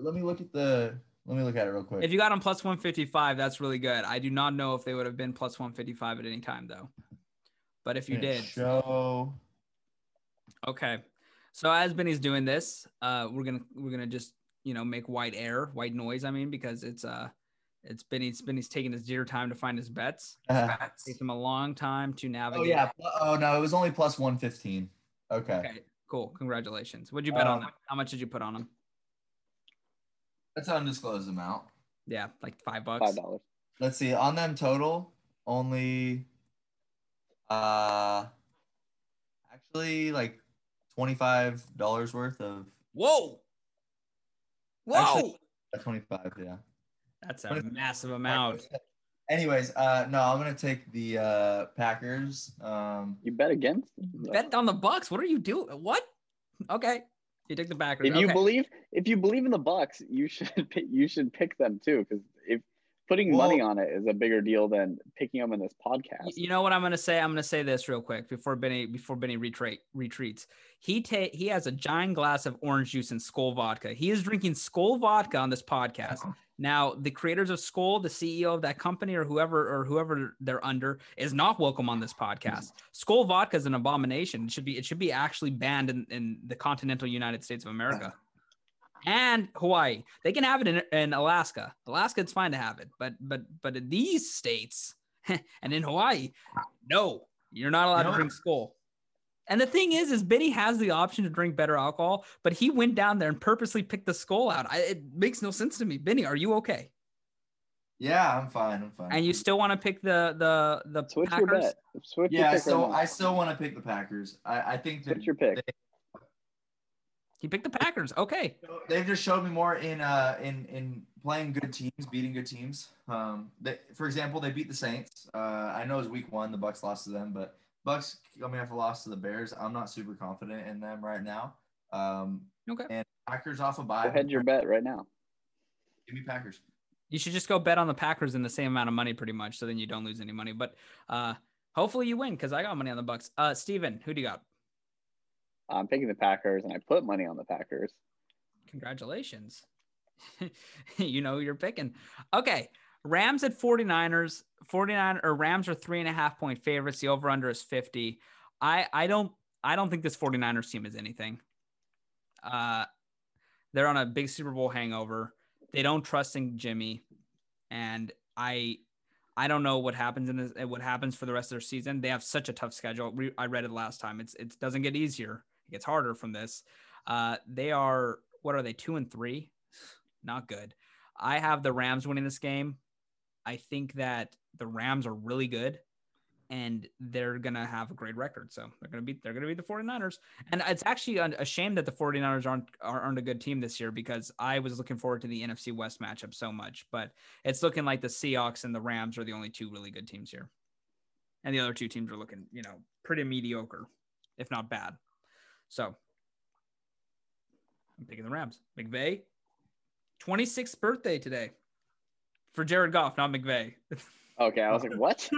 Let me look at the. Let me look at it real quick. If you got them plus 155, that's really good. I do not know if they would have been plus 155 at any time, though. But if you did. Show. Okay. So as Benny's doing this, uh, we're gonna we're gonna just you know make white air, white noise. I mean, because it's uh it's Benny's Benny's taking his dear time to find his bets. Uh, takes him a long time to navigate. Oh yeah. Oh no, it was only plus one fifteen. Okay. Okay. Cool. Congratulations. What'd you bet um, on them? How much did you put on them? That's an undisclosed amount. Yeah, like five bucks. Five dollars. Let's see. On them total, only uh actually like twenty-five dollars worth of Whoa. Whoa. Actually, 25, yeah. That's a massive amount. Anyways, uh, no, I'm gonna take the uh, Packers. Um, you bet against? Bet on the Bucs. What are you doing? What? Okay, you take the Packers. If you believe, if you believe in the Bucs, you should pick, you should pick them too. Because if putting well, money on it is a bigger deal than picking them in this podcast. You know what I'm gonna say? I'm gonna say this real quick before Benny before Benny retreat retreats. He ta- he has a giant glass of orange juice and Skol vodka. He is drinking Skol vodka on this podcast. Uh-huh. Now, the creators of Skol, the CEO of that company, or whoever or whoever they're under, is not welcome on this podcast. Mm-hmm. Skol vodka is an abomination. It should be it should be actually banned in, in the continental United States of America. Uh-huh. And Hawaii. They can have it in, in Alaska. Alaska, it's fine to have it, but but but in these states and in Hawaii, no, you're not allowed You know to drink Skol. And the thing is, is Benny has the option to drink better alcohol, but he went down there and purposely picked the Skol out. I, it makes no sense to me. Benny, are you okay? Yeah, I'm fine. I'm fine. And you still want to pick the the the Switch Packers? your bet. Switch your yeah, pick so right. I still want to pick the Packers. I, I think that Switch your pick. He picked the Packers. Okay. they've just showed me more in uh in in playing good teams, beating good teams. Um, they, for example, they beat the Saints. Uh, I know it was week one. The Bucs lost to them, but Bucs coming off a loss to the Bears. I'm not super confident in them right now. Um, Okay. and Packers off a Go bye. ahead your bet right now. Give me Packers. You should just go bet on the Packers in the same amount of money, pretty much, so then you don't lose any money. But uh, hopefully you win because I got money on the Bucs. Uh, Stephen, who do you got? I'm picking the Packers, and I put money on the Packers. Congratulations. you know you're picking. Okay. Rams at 49ers. 49 or Rams are three and a half point favorites. The over under is 50. I I don't I don't think this 49ers team is anything. Uh they're on a big Super Bowl hangover. They don't trust in Jimmy. And I I don't know what happens in this what happens for the rest of their season. They have such a tough schedule. I read it last time. It's it doesn't get easier. It gets harder from this. Uh they are what are they? 2 and 3? Not good. I have the Rams winning this game. I think that the Rams are really good and they're going to have a great record. So they're going to be, they're going to be the 49ers. And it's actually a a shame that the 49ers aren't, aren't a good team this year because I was looking forward to the NFC West matchup so much, but it's looking like the Seahawks and the Rams are the only two really good teams here. And the other two teams are looking, you know, pretty mediocre, if not bad. So I'm picking the Rams. McVay, 26th birthday today for Jared Goff, not McVay. Okay, I was like, what?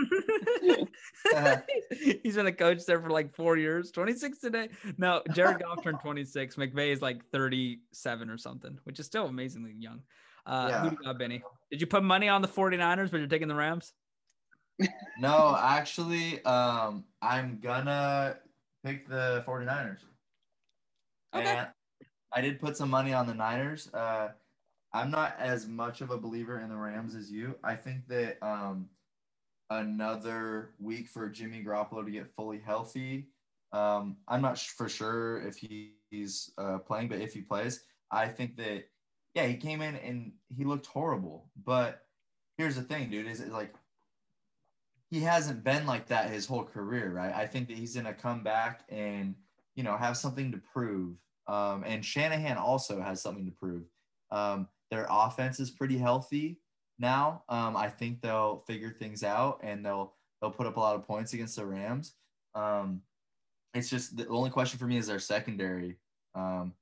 He's been a coach there for like four years. 26 today. No, Jared Goff turned 26. McVay is like 37 or something, which is still amazingly young. Uh, Who do you got, Benny? Did you put money on the 49ers, but you're taking the Rams? No, actually, um, I'm gonna pick the 49ers. Okay. And I did put some money on the Niners. Uh, I'm not as much of a believer in the Rams as you. I think that um, another week for Jimmy Garoppolo to get fully healthy. Um, I'm not for sure if he, he's uh, playing, but if he plays, I think that yeah, he came in and he looked horrible. But here's the thing, dude, is like he hasn't been like that his whole career, right? I think that he's gonna come back and you know have something to prove. Um, and Shanahan also has something to prove. Um, their offense is pretty healthy now. Um, I think they'll figure things out and they'll they'll put up a lot of points against the Rams. Um, it's just the only question for me is their secondary. Um,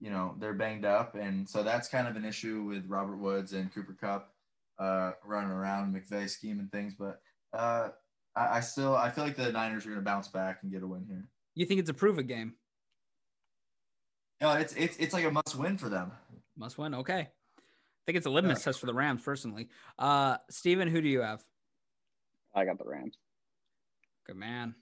you know they're banged up, and so that's kind of an issue with Robert Woods and Cooper Kupp uh, running around McVay and things. But uh, I, I still I feel like the Niners are going to bounce back and get a win here. You think it's a prove it game? No, it's it's it's like a must win for them. Must win. Okay. I think it's a litmus test for the Rams, personally. Uh, Stephen, who do you have? I got the Rams. Good man.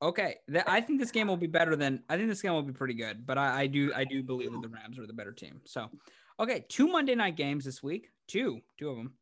Okay, th- I think this game will be better than I think this game will be pretty good, but I, I do I do believe that the Rams are the better team. So, okay, two Monday night games this week, two two of them.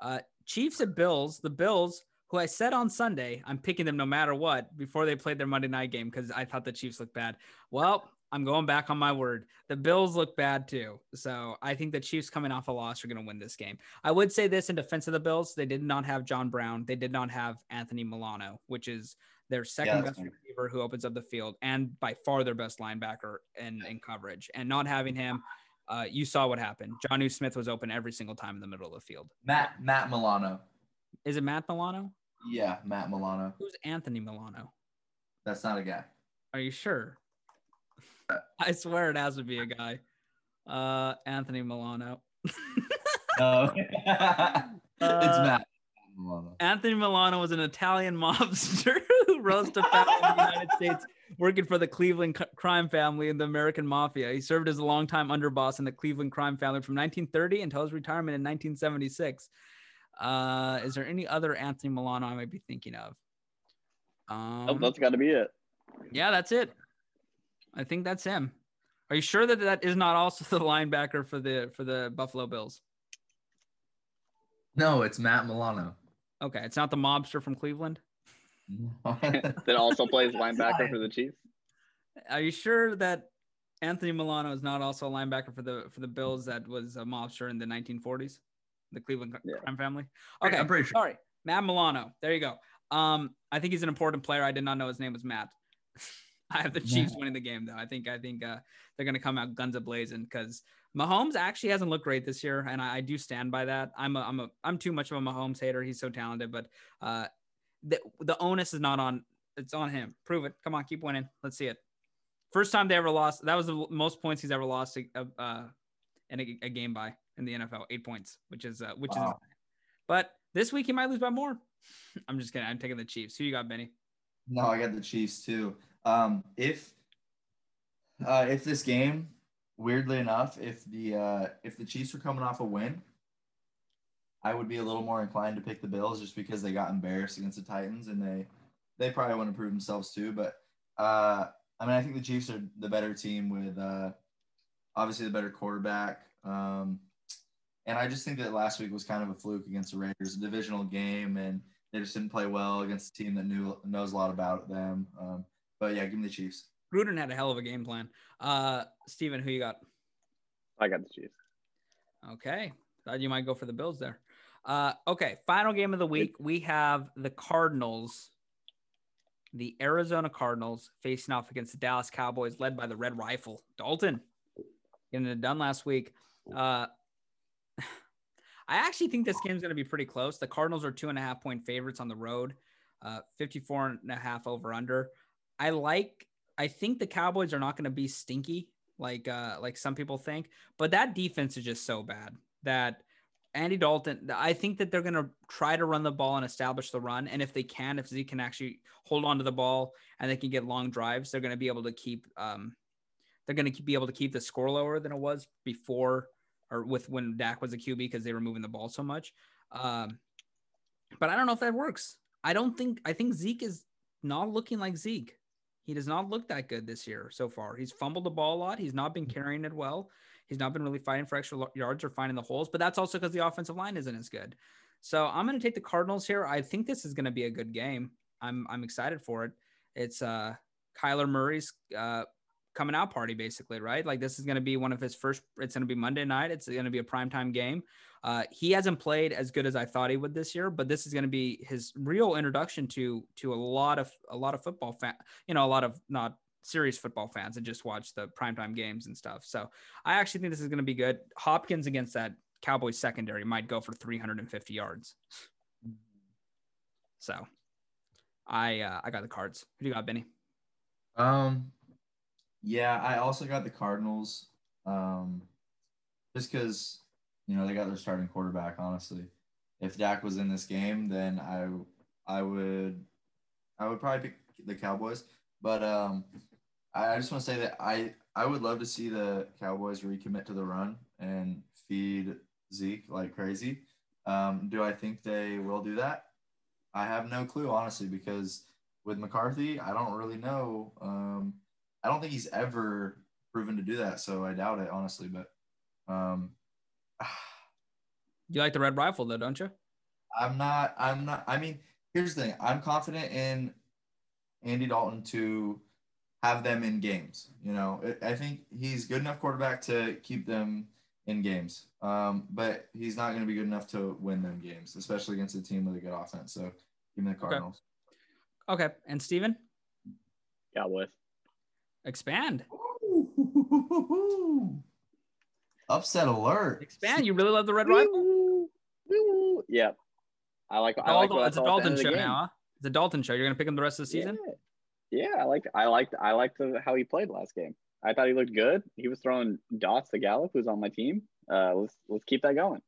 Uh, Chiefs at Bills. The Bills, who I said on Sunday, I'm picking them no matter what before they played their Monday night game because I thought the Chiefs looked bad. Well, I'm going back on my word. The Bills look bad too. So I think the Chiefs coming off a loss are going to win this game. I would say this in defense of the Bills, they did not have John Brown. They did not have Anthony Milano, which is their second that's best receiver who opens up the field and by far their best linebacker in, in coverage. And not having him, uh, you saw what happened. Jonnu Smith was open every single time in the middle of the field. Matt Matt Milano. Is it Matt Milano? Yeah, Matt Milano. Who's Anthony Milano? That's not a guy. Are you sure? I swear it has to be a guy. Uh, Anthony Milano. No, it's Uh, Matt Milano. Anthony Milano was an Italian mobster who rose to power in the United States, working for the Cleveland c- crime family and the American mafia. He served as a longtime underboss in the Cleveland crime family from 1930 until his retirement in 1976. Uh, is there any other Anthony Milano I might be thinking of? Um, Nope, that's got to be it. yeah, that's it. I think that's him. Are you sure that that is not also the linebacker for the for the Buffalo Bills? No, it's Matt Milano. Okay, it's not the mobster from Cleveland. that also plays linebacker for the Chiefs. Are you sure that Anthony Milano is not also a linebacker for the for the Bills that was a mobster in the 1940s, the Cleveland Yeah. crime family? Okay, I'm pretty sure. sorry, Matt Milano. There you go. Um, I think he's an important player. I did not know his name was Matt. I have the Chiefs winning the game though. I think I think uh, they're gonna come out guns a blazing because Mahomes actually hasn't looked great this year, and I, I do stand by that. I'm a I'm a I'm too much of a Mahomes hater. He's so talented, but uh, the the onus is not on. It's on him. Prove it. Come on, keep winning. Let's see it. First time they ever lost. That was the most points he's ever lost uh, uh, in a, a game by in the NFL. Eight points, which is uh, which Wow. is. But this week he might lose by more. I'm just kidding. I'm taking the Chiefs. Who you got, Benny? No, I got the Chiefs too. Um, if uh, if this game, weirdly enough, if the uh, if the Chiefs were coming off a win, I would be a little more inclined to pick the Bills just because they got embarrassed against the Titans and they they probably want to prove themselves too. But uh, I mean, I think the Chiefs are the better team with uh, obviously the better quarterback. Um, and I just think that last week was kind of a fluke against the Raiders, a divisional game, and they just didn't play well against a team that knew knows a lot about them. Um, but yeah, give me the Chiefs. Gruden had a hell of a game plan. Uh, Stephen, who you got? I got the Chiefs. Okay. Thought you might go for the Bills there. Uh, okay. Final game of the week. We have the Cardinals, the Arizona Cardinals facing off against the Dallas Cowboys, led by the Red Rifle, Dalton. Getting it done last week. Uh, I actually think this game's going to be pretty close. The Cardinals are two and a half point favorites on the road, uh, 54 and a half over under. I like, I think the Cowboys are not going to be stinky like uh like some people think but that defense is just so bad that Andy Dalton I think that they're going to try to run the ball and establish the run and if they can if Zeke can actually hold on to the ball and they can get long drives they're going to be able to keep um they're going to be able to keep the score lower than it was before or with when Dak was a QB because they were moving the ball so much. Um but I don't know if that works. I don't think I think Zeke is not looking like Zeke he does not look that good this year so far. He's fumbled the ball a lot. He's not been carrying it well. He's not been really fighting for extra yards or finding the holes, but that's also because the offensive line isn't as good. So I'm going to take the Cardinals here. I think this is going to be a good game. I'm I'm excited for it. It's uh Kyler Murray's uh coming out party basically, right? Like this is going to be one of his first it's going to be Monday night. It's going to be a primetime game. Uh, he hasn't played as good as I thought he would this year, but this is going to be his real introduction to to a lot of a lot of football fan, you know, a lot of not serious football fans that just watch the primetime games and stuff. So I actually think this is going to be good. Hopkins against that Cowboys secondary might go for 350 yards. So I uh, I got the cards. Who do you got, Benny? Um, Yeah, I also got the Cardinals. Um, just because you know they got their starting quarterback. Honestly, if Dak was in this game, then I I would I would probably pick the Cowboys. But um, I, I just want to say that I I would love to see the Cowboys recommit to the run and feed Zeke like crazy. Um, do I think they will do that? I have no clue, honestly, because with McCarthy, I don't really know. Um, I don't think he's ever proven to do that, so I doubt it, honestly. But um, You like the red rifle though, don't you? I'm not. I'm not. I mean, here's the thing. I'm confident in Andy Dalton to have them in games. You know, I I think he's good enough quarterback to keep them in games. Um, but he's not going to be good enough to win them games, especially against a team with a good offense. So give me the Cardinals. Okay. And Stephen? Cowboys. Expand. Upset alert. Expand. You really love the red rifle? Woo, woo. Yep. I like. I like. Dalton- what I it's a saw at the Dalton end of the show game. now, huh? It's a Dalton show. You're gonna pick him the rest of the season? Yeah. yeah, I liked. I liked. I liked the, how he played last game. I thought he looked good. He was throwing dots to Gallup, who's on my team. Uh, let's let's keep that going.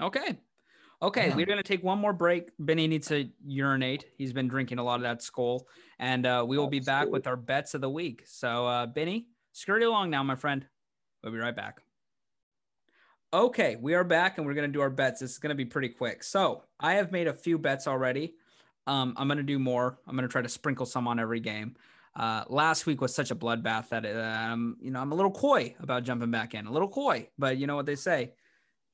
Okay. Okay, Yeah. we're gonna take one more break. Benny needs to urinate. He's been drinking a lot of that Skol, and uh, we will be back Absolutely. with our bets of the week. So, uh, Benny, scurry along now, my friend. We'll be right back. Okay, we are back, and we're gonna do our bets. This is gonna be pretty quick. So, I have made a few bets already. Um, I'm gonna do more. I'm gonna try to sprinkle some on every game. Uh, last week was such a bloodbath that um, you know I'm a little coy about jumping back in, a little coy. But you know what they say,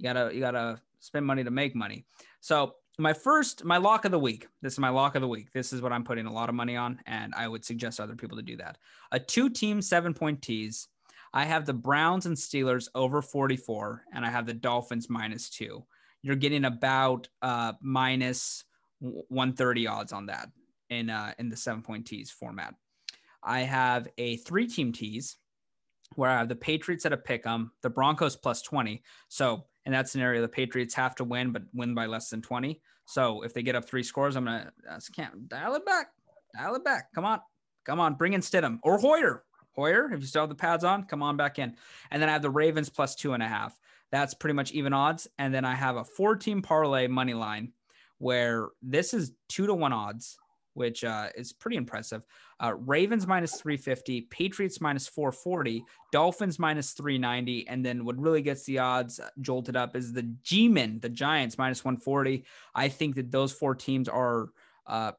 you gotta you gotta spend money to make money. So my first my lock of the week. This is my lock of the week. This is what I'm putting a lot of money on, and I would suggest other people to do that. A two team seven point tease. I have the Browns and Steelers over 44, and I have the Dolphins minus two. You're getting about uh, minus 130 odds on that in uh, in the seven point tease format. I have a three team tease where I have the Patriots at a pick 'em, the Broncos plus 20. So in that scenario, the Patriots have to win, but win by less than 20. So if they get up three scores, I'm gonna I can't dial it back, dial it back. Come on, come on, bring in Stidham or Hoyer. Hoyer, if you still have the pads on, come on back in. And then I have the Ravens plus two and a half. That's pretty much even odds. And then I have a four team parlay money line where this is two to one odds, which uh, is pretty impressive. Uh, Ravens minus 350, Patriots minus 440, Dolphins minus 390. And then what really gets the odds jolted up is the G Men, the Giants minus 140. I think that those four teams are uh,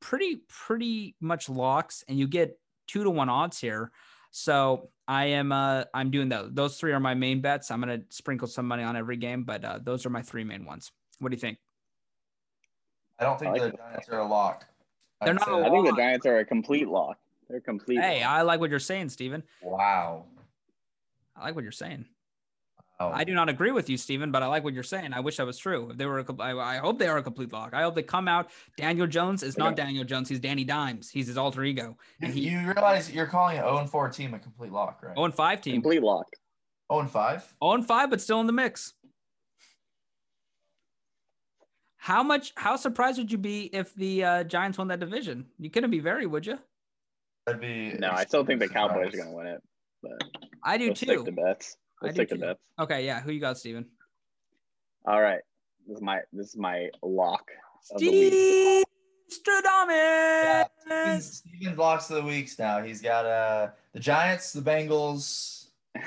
pretty, pretty much locks, and you get two to one odds here. So I am uh I'm doing those. Those three are my main bets. I'm gonna sprinkle some money on every game, but uh, those are my three main ones. What do you think? I don't think I like the. Giants are a lock. They're not say a that. I think the. Giants are a complete lock. They're complete. Hey, lock. I like what you're saying, Stephen. Wow. I like what you're saying. Wow. I do not agree with you, Stephen, but I like what you're saying. I wish that was true. If they were, a, com- I, I hope they are a complete lock. I hope they come out. Daniel Jones is not Daniel Jones. He's Danny Dimes. He's his alter ego. You, And he, you realize you're calling an 0 and 4 team a complete lock, right? 0 and 5 team. complete lock. 0 and 5? 0 and 5, but still in the mix. How much? How surprised would you be if the uh, Giants won that division? You couldn't be very, would you? I'd be. No, I still think the extremely Cowboys are going to win it. But I do let's stick to too. bets. I Let's do stick to Okay, yeah. Who you got, Stephen? All right. This is my this is my lock of the week. Steve Stradamus. Stephen's, Stephen's locks of the weeks now. He's got uh the Giants, the Bengals. no,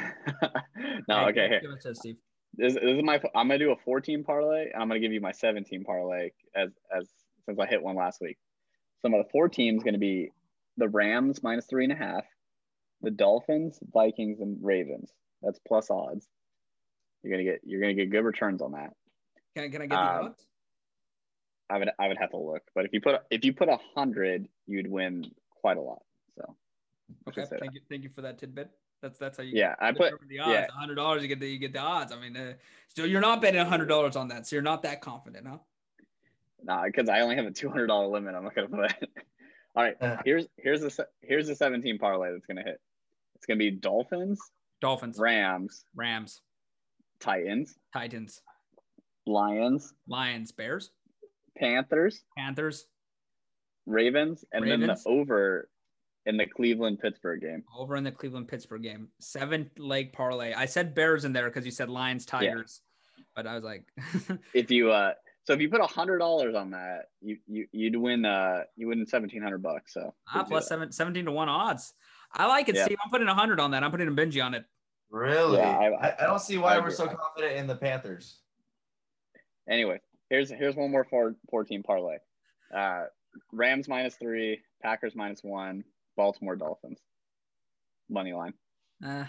Hey, okay. Here. Give it to Steve. This, this is my. I'm gonna do a 14 parlay, and I'm gonna give you my 17 parlay as as since I hit one last week. So my four teams gonna be the Rams minus three and a half, the Dolphins, Vikings, and Ravens. That's plus odds. You're gonna get you're gonna get good returns on that. Can I, can I get the Um, odds? I would I would have to look, but if you put if you put a hundred, you'd win quite a lot. So Okay, just say thank you, thank you for that tidbit. That's that's how you. yeah, I put determine the odds. yeah. hundred dollars, you get the you get the odds. I mean, uh, still you're not betting hundred dollars on that, so you're not that confident, huh? Nah, because I only have a two hundred dollar limit. I'm not gonna put it. All right, Uh. here's here's the here's the seventeen parlay that's gonna hit. It's gonna be Dolphins, Dolphins, Rams, Rams, Titans, Titans, Lions, Lions, Bears, Panthers, Panthers, Ravens, and then the over in the Cleveland Pittsburgh game. over in the Cleveland Pittsburgh game. Seven leg parlay. I said Bears in there because you said Lions, Tigers, but I was like, If you uh, so if you put a hundred dollars on that, you you you'd win uh you win seventeen hundred bucks. So. Ah, plus seven, 17 to one odds. I like it, Yeah. Steve. I'm putting a hundred on that. I'm putting a Benji on it. Really? Yeah, I- I, I don't see why I we're so confident in the Panthers. Anyway, here's here's one more four, 14 parlay. Uh, Rams minus three, Packers minus one, Baltimore Dolphins. Money line. Uh,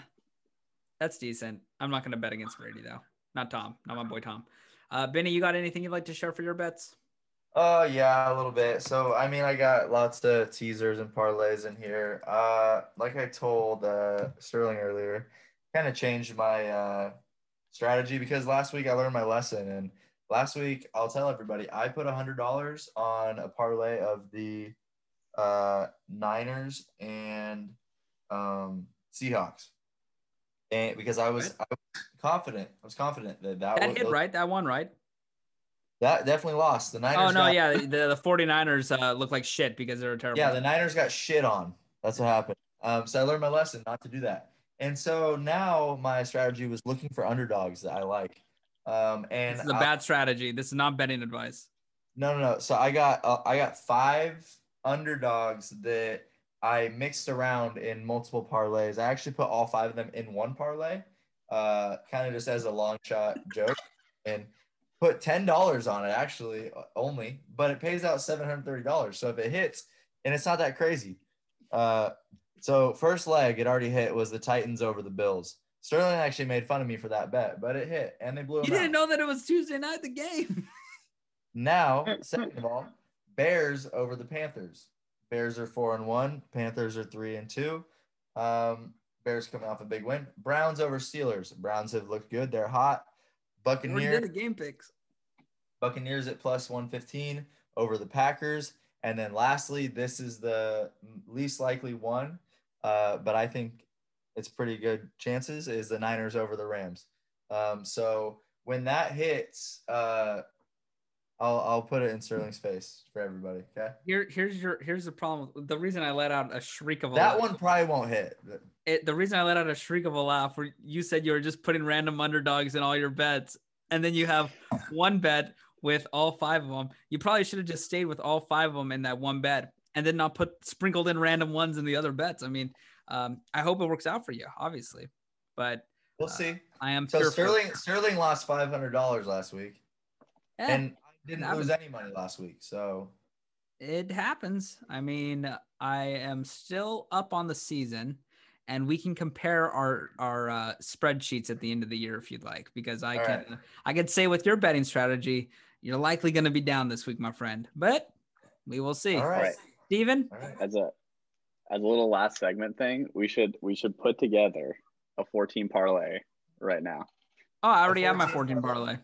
that's decent. I'm not going to bet against Brady though. Not Tom. Not my boy Tom. Uh, Benny, you got anything you'd like to share for your bets? Oh yeah, a little bit. So I mean, I got lots of teasers and parlays in here. Uh, like I told uh, Sterling earlier, kind of changed my uh, strategy because last week I learned my lesson, and last week I'll tell everybody I put a hundred dollars on a parlay of the uh, Niners and um, Seahawks, and because I was, I was confident, I was confident that that, That was, hit right. That one right. That definitely lost. The Niners. Oh no, got- yeah, the, the 49ers uh, look like shit because they're terrible. Yeah, the Niners got shit on. That's what happened. Um, so I learned my lesson not to do that. And so now my strategy was looking for underdogs that I like. Um, and this is a I- bad strategy. This is not betting advice. no, no, no. So I got uh, I got five underdogs that I mixed around in multiple parlays. I actually put all five of them in one parlay, uh, kind of just as a long shot joke, and put ten dollars on it actually only, but it pays out seven hundred thirty dollars. So if it hits, and it's not that crazy, Uh, so first leg, it already hit was the Titans over the Bills. Sterling actually made fun of me for that bet, but it hit and they blew You didn't out. know that it was Tuesday night, the game. Now, second of all, Bears over the Panthers. Bears are four and one. Panthers are three and two. Um, Bears coming off a big win. Browns over Steelers. Browns have looked good. They're hot. Buccaneers. the game picks. Buccaneers at plus 115 over the Packers. And then lastly, this is the least likely one, uh, but I think it's pretty good chances is the Niners over the Rams. Um, so when that hits, uh, I'll, I'll put it in Sterling's face for everybody. Okay. Here, here's your here's the problem. The reason I let out a shriek of a That laugh, one probably won't hit. it, the reason I let out a shriek of a laugh, where you said you were just putting random underdogs in all your bets, and then you have one bet with all five of them. You probably should have just stayed with all five of them in that one bet, and then not put sprinkled in random ones in the other bets. I mean, um, I hope it works out for you, obviously, but We'll Uh, see. I am So. Sterling Sterling lost five hundred dollars last week, and didn't that lose was- any money last week. So it happens. I mean, I am still up on the season, and we can compare our our uh, spreadsheets at the end of the year if you'd like, because I All can right. I can say with your betting strategy, you're likely going to be down this week, my friend. But we will see. all right, Right. Stephen, all right. As a as a little last segment thing, we should we should put together a 14 parlay right now. oh, I already have my 14 14 parlay.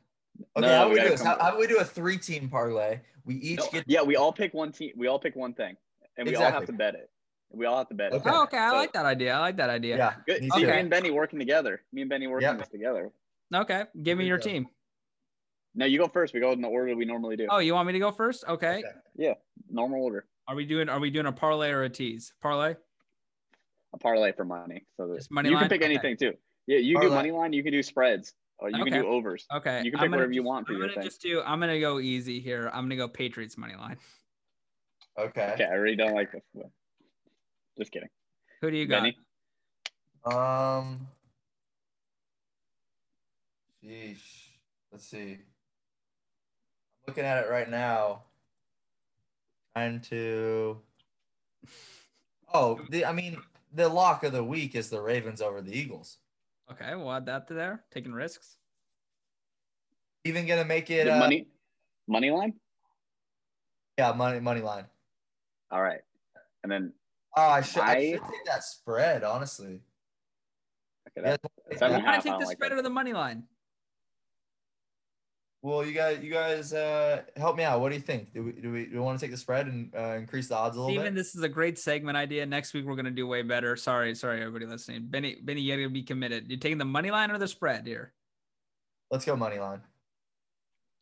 Okay, No, how we do we do this? How, how do we do a three-team parlay? We each No, get yeah, we all pick one team. We all pick one thing, and we all have to bet it. We all have to bet it. Okay. Oh, okay, I So- like that idea. I like that idea. yeah. Good. me See, too. me and Benny working together. Me and Benny working Yep. this together. Okay, give me There your go. team. No, you go first. We go in the order we normally do. Oh, you want me to go first? Okay. Okay. Normal order. Are we doing Are we doing a parlay or a tease? Parlay. A parlay for money. So that Just money you line? can pick Okay. anything too. Yeah, you can do Parlay. money line. You can do spreads. Or you Okay. can do overs. Okay. You can I'm pick gonna whatever you want for I'm your gonna thing. just do. I'm gonna go easy here. I'm gonna go Patriots money line. Okay. Okay, I really don't like this. but- Just kidding. Who do you got? Um. Sheesh. Let's see. I'm looking at it right now. Trying to. Oh, the, I mean, the lock of the week is the Ravens over the Eagles. Okay, we'll add that to there. Taking risks. Even gonna make it The uh, money money line? Yeah, money money line. All right. And then Oh, I should I, I- should take that spread honestly. okay, Yeah, that, I'm seven and a gonna I take don't the like spread that. or the money line. Well, you guys, you guys, uh, help me out. What do you think? Do we do we, do we want to take the spread and uh, increase the odds a little Stephen, bit? this is a great segment idea. Next week we're gonna do way better. Sorry, sorry, everybody listening. Benny, Benny, you gotta be committed. You're taking the money line or the spread here? Let's go money line.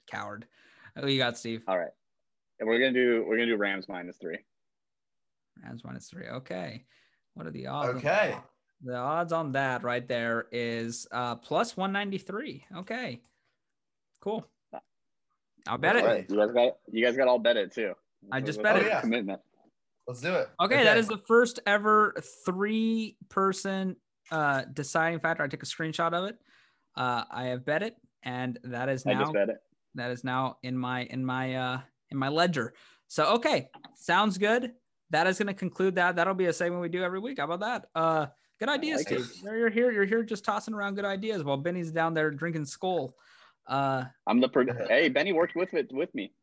Coward. Oh, you got Steve. All right. And we're gonna do we're gonna do Rams minus three. Rams minus three. Okay. What are the odds? Okay. The odds on that right there is uh plus 193. Okay. Cool. I'll bet All it. right. You guys got you guys got all bet it too. I just That's bet a it. Commitment. Let's do it. Okay, that is the first ever three person uh deciding factor. I took a screenshot of it. Uh I have bet it, and that is I now just bet it. that is now in my in my uh in my ledger. So okay, sounds good. That is gonna conclude that. That'll be a segment we do every week. How about that? Uh good idea, like it. Steve. You're here, you're here just tossing around good ideas while Benny's down there drinking Skol. Uh I'm the pro- hey Benny worked with it with me.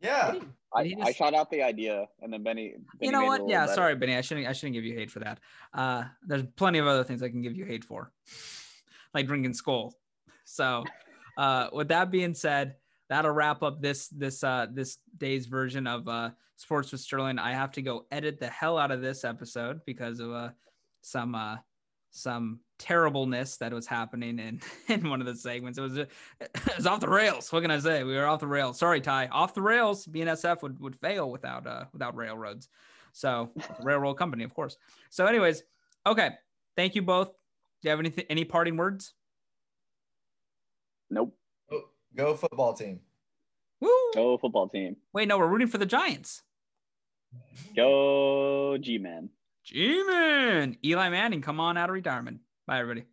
Yeah. I, He I shot out the idea and then Benny. Benny you know made it a what? Yeah, better. sorry, Benny. I shouldn't I shouldn't give you hate for that. Uh there's plenty of other things I can give you hate for. like drinking Skol. So uh with that being said, that'll wrap up this this uh this day's version of uh sports with sterling i have to go edit the hell out of this episode because of uh some uh some terribleness that was happening in in one of the segments. It was it was off the rails. What can i say? We were off the rails. Sorry ty. Off the rails bnsf would would fail without uh without railroads. So railroad company of course. So anyways okay. Thank you both. Do you have anything any parting words? Nope. Go, go football team. Woo! Go football team. wait no we're rooting for the giants. Go G man. Eli Manning, come on out of retirement. Bye, everybody.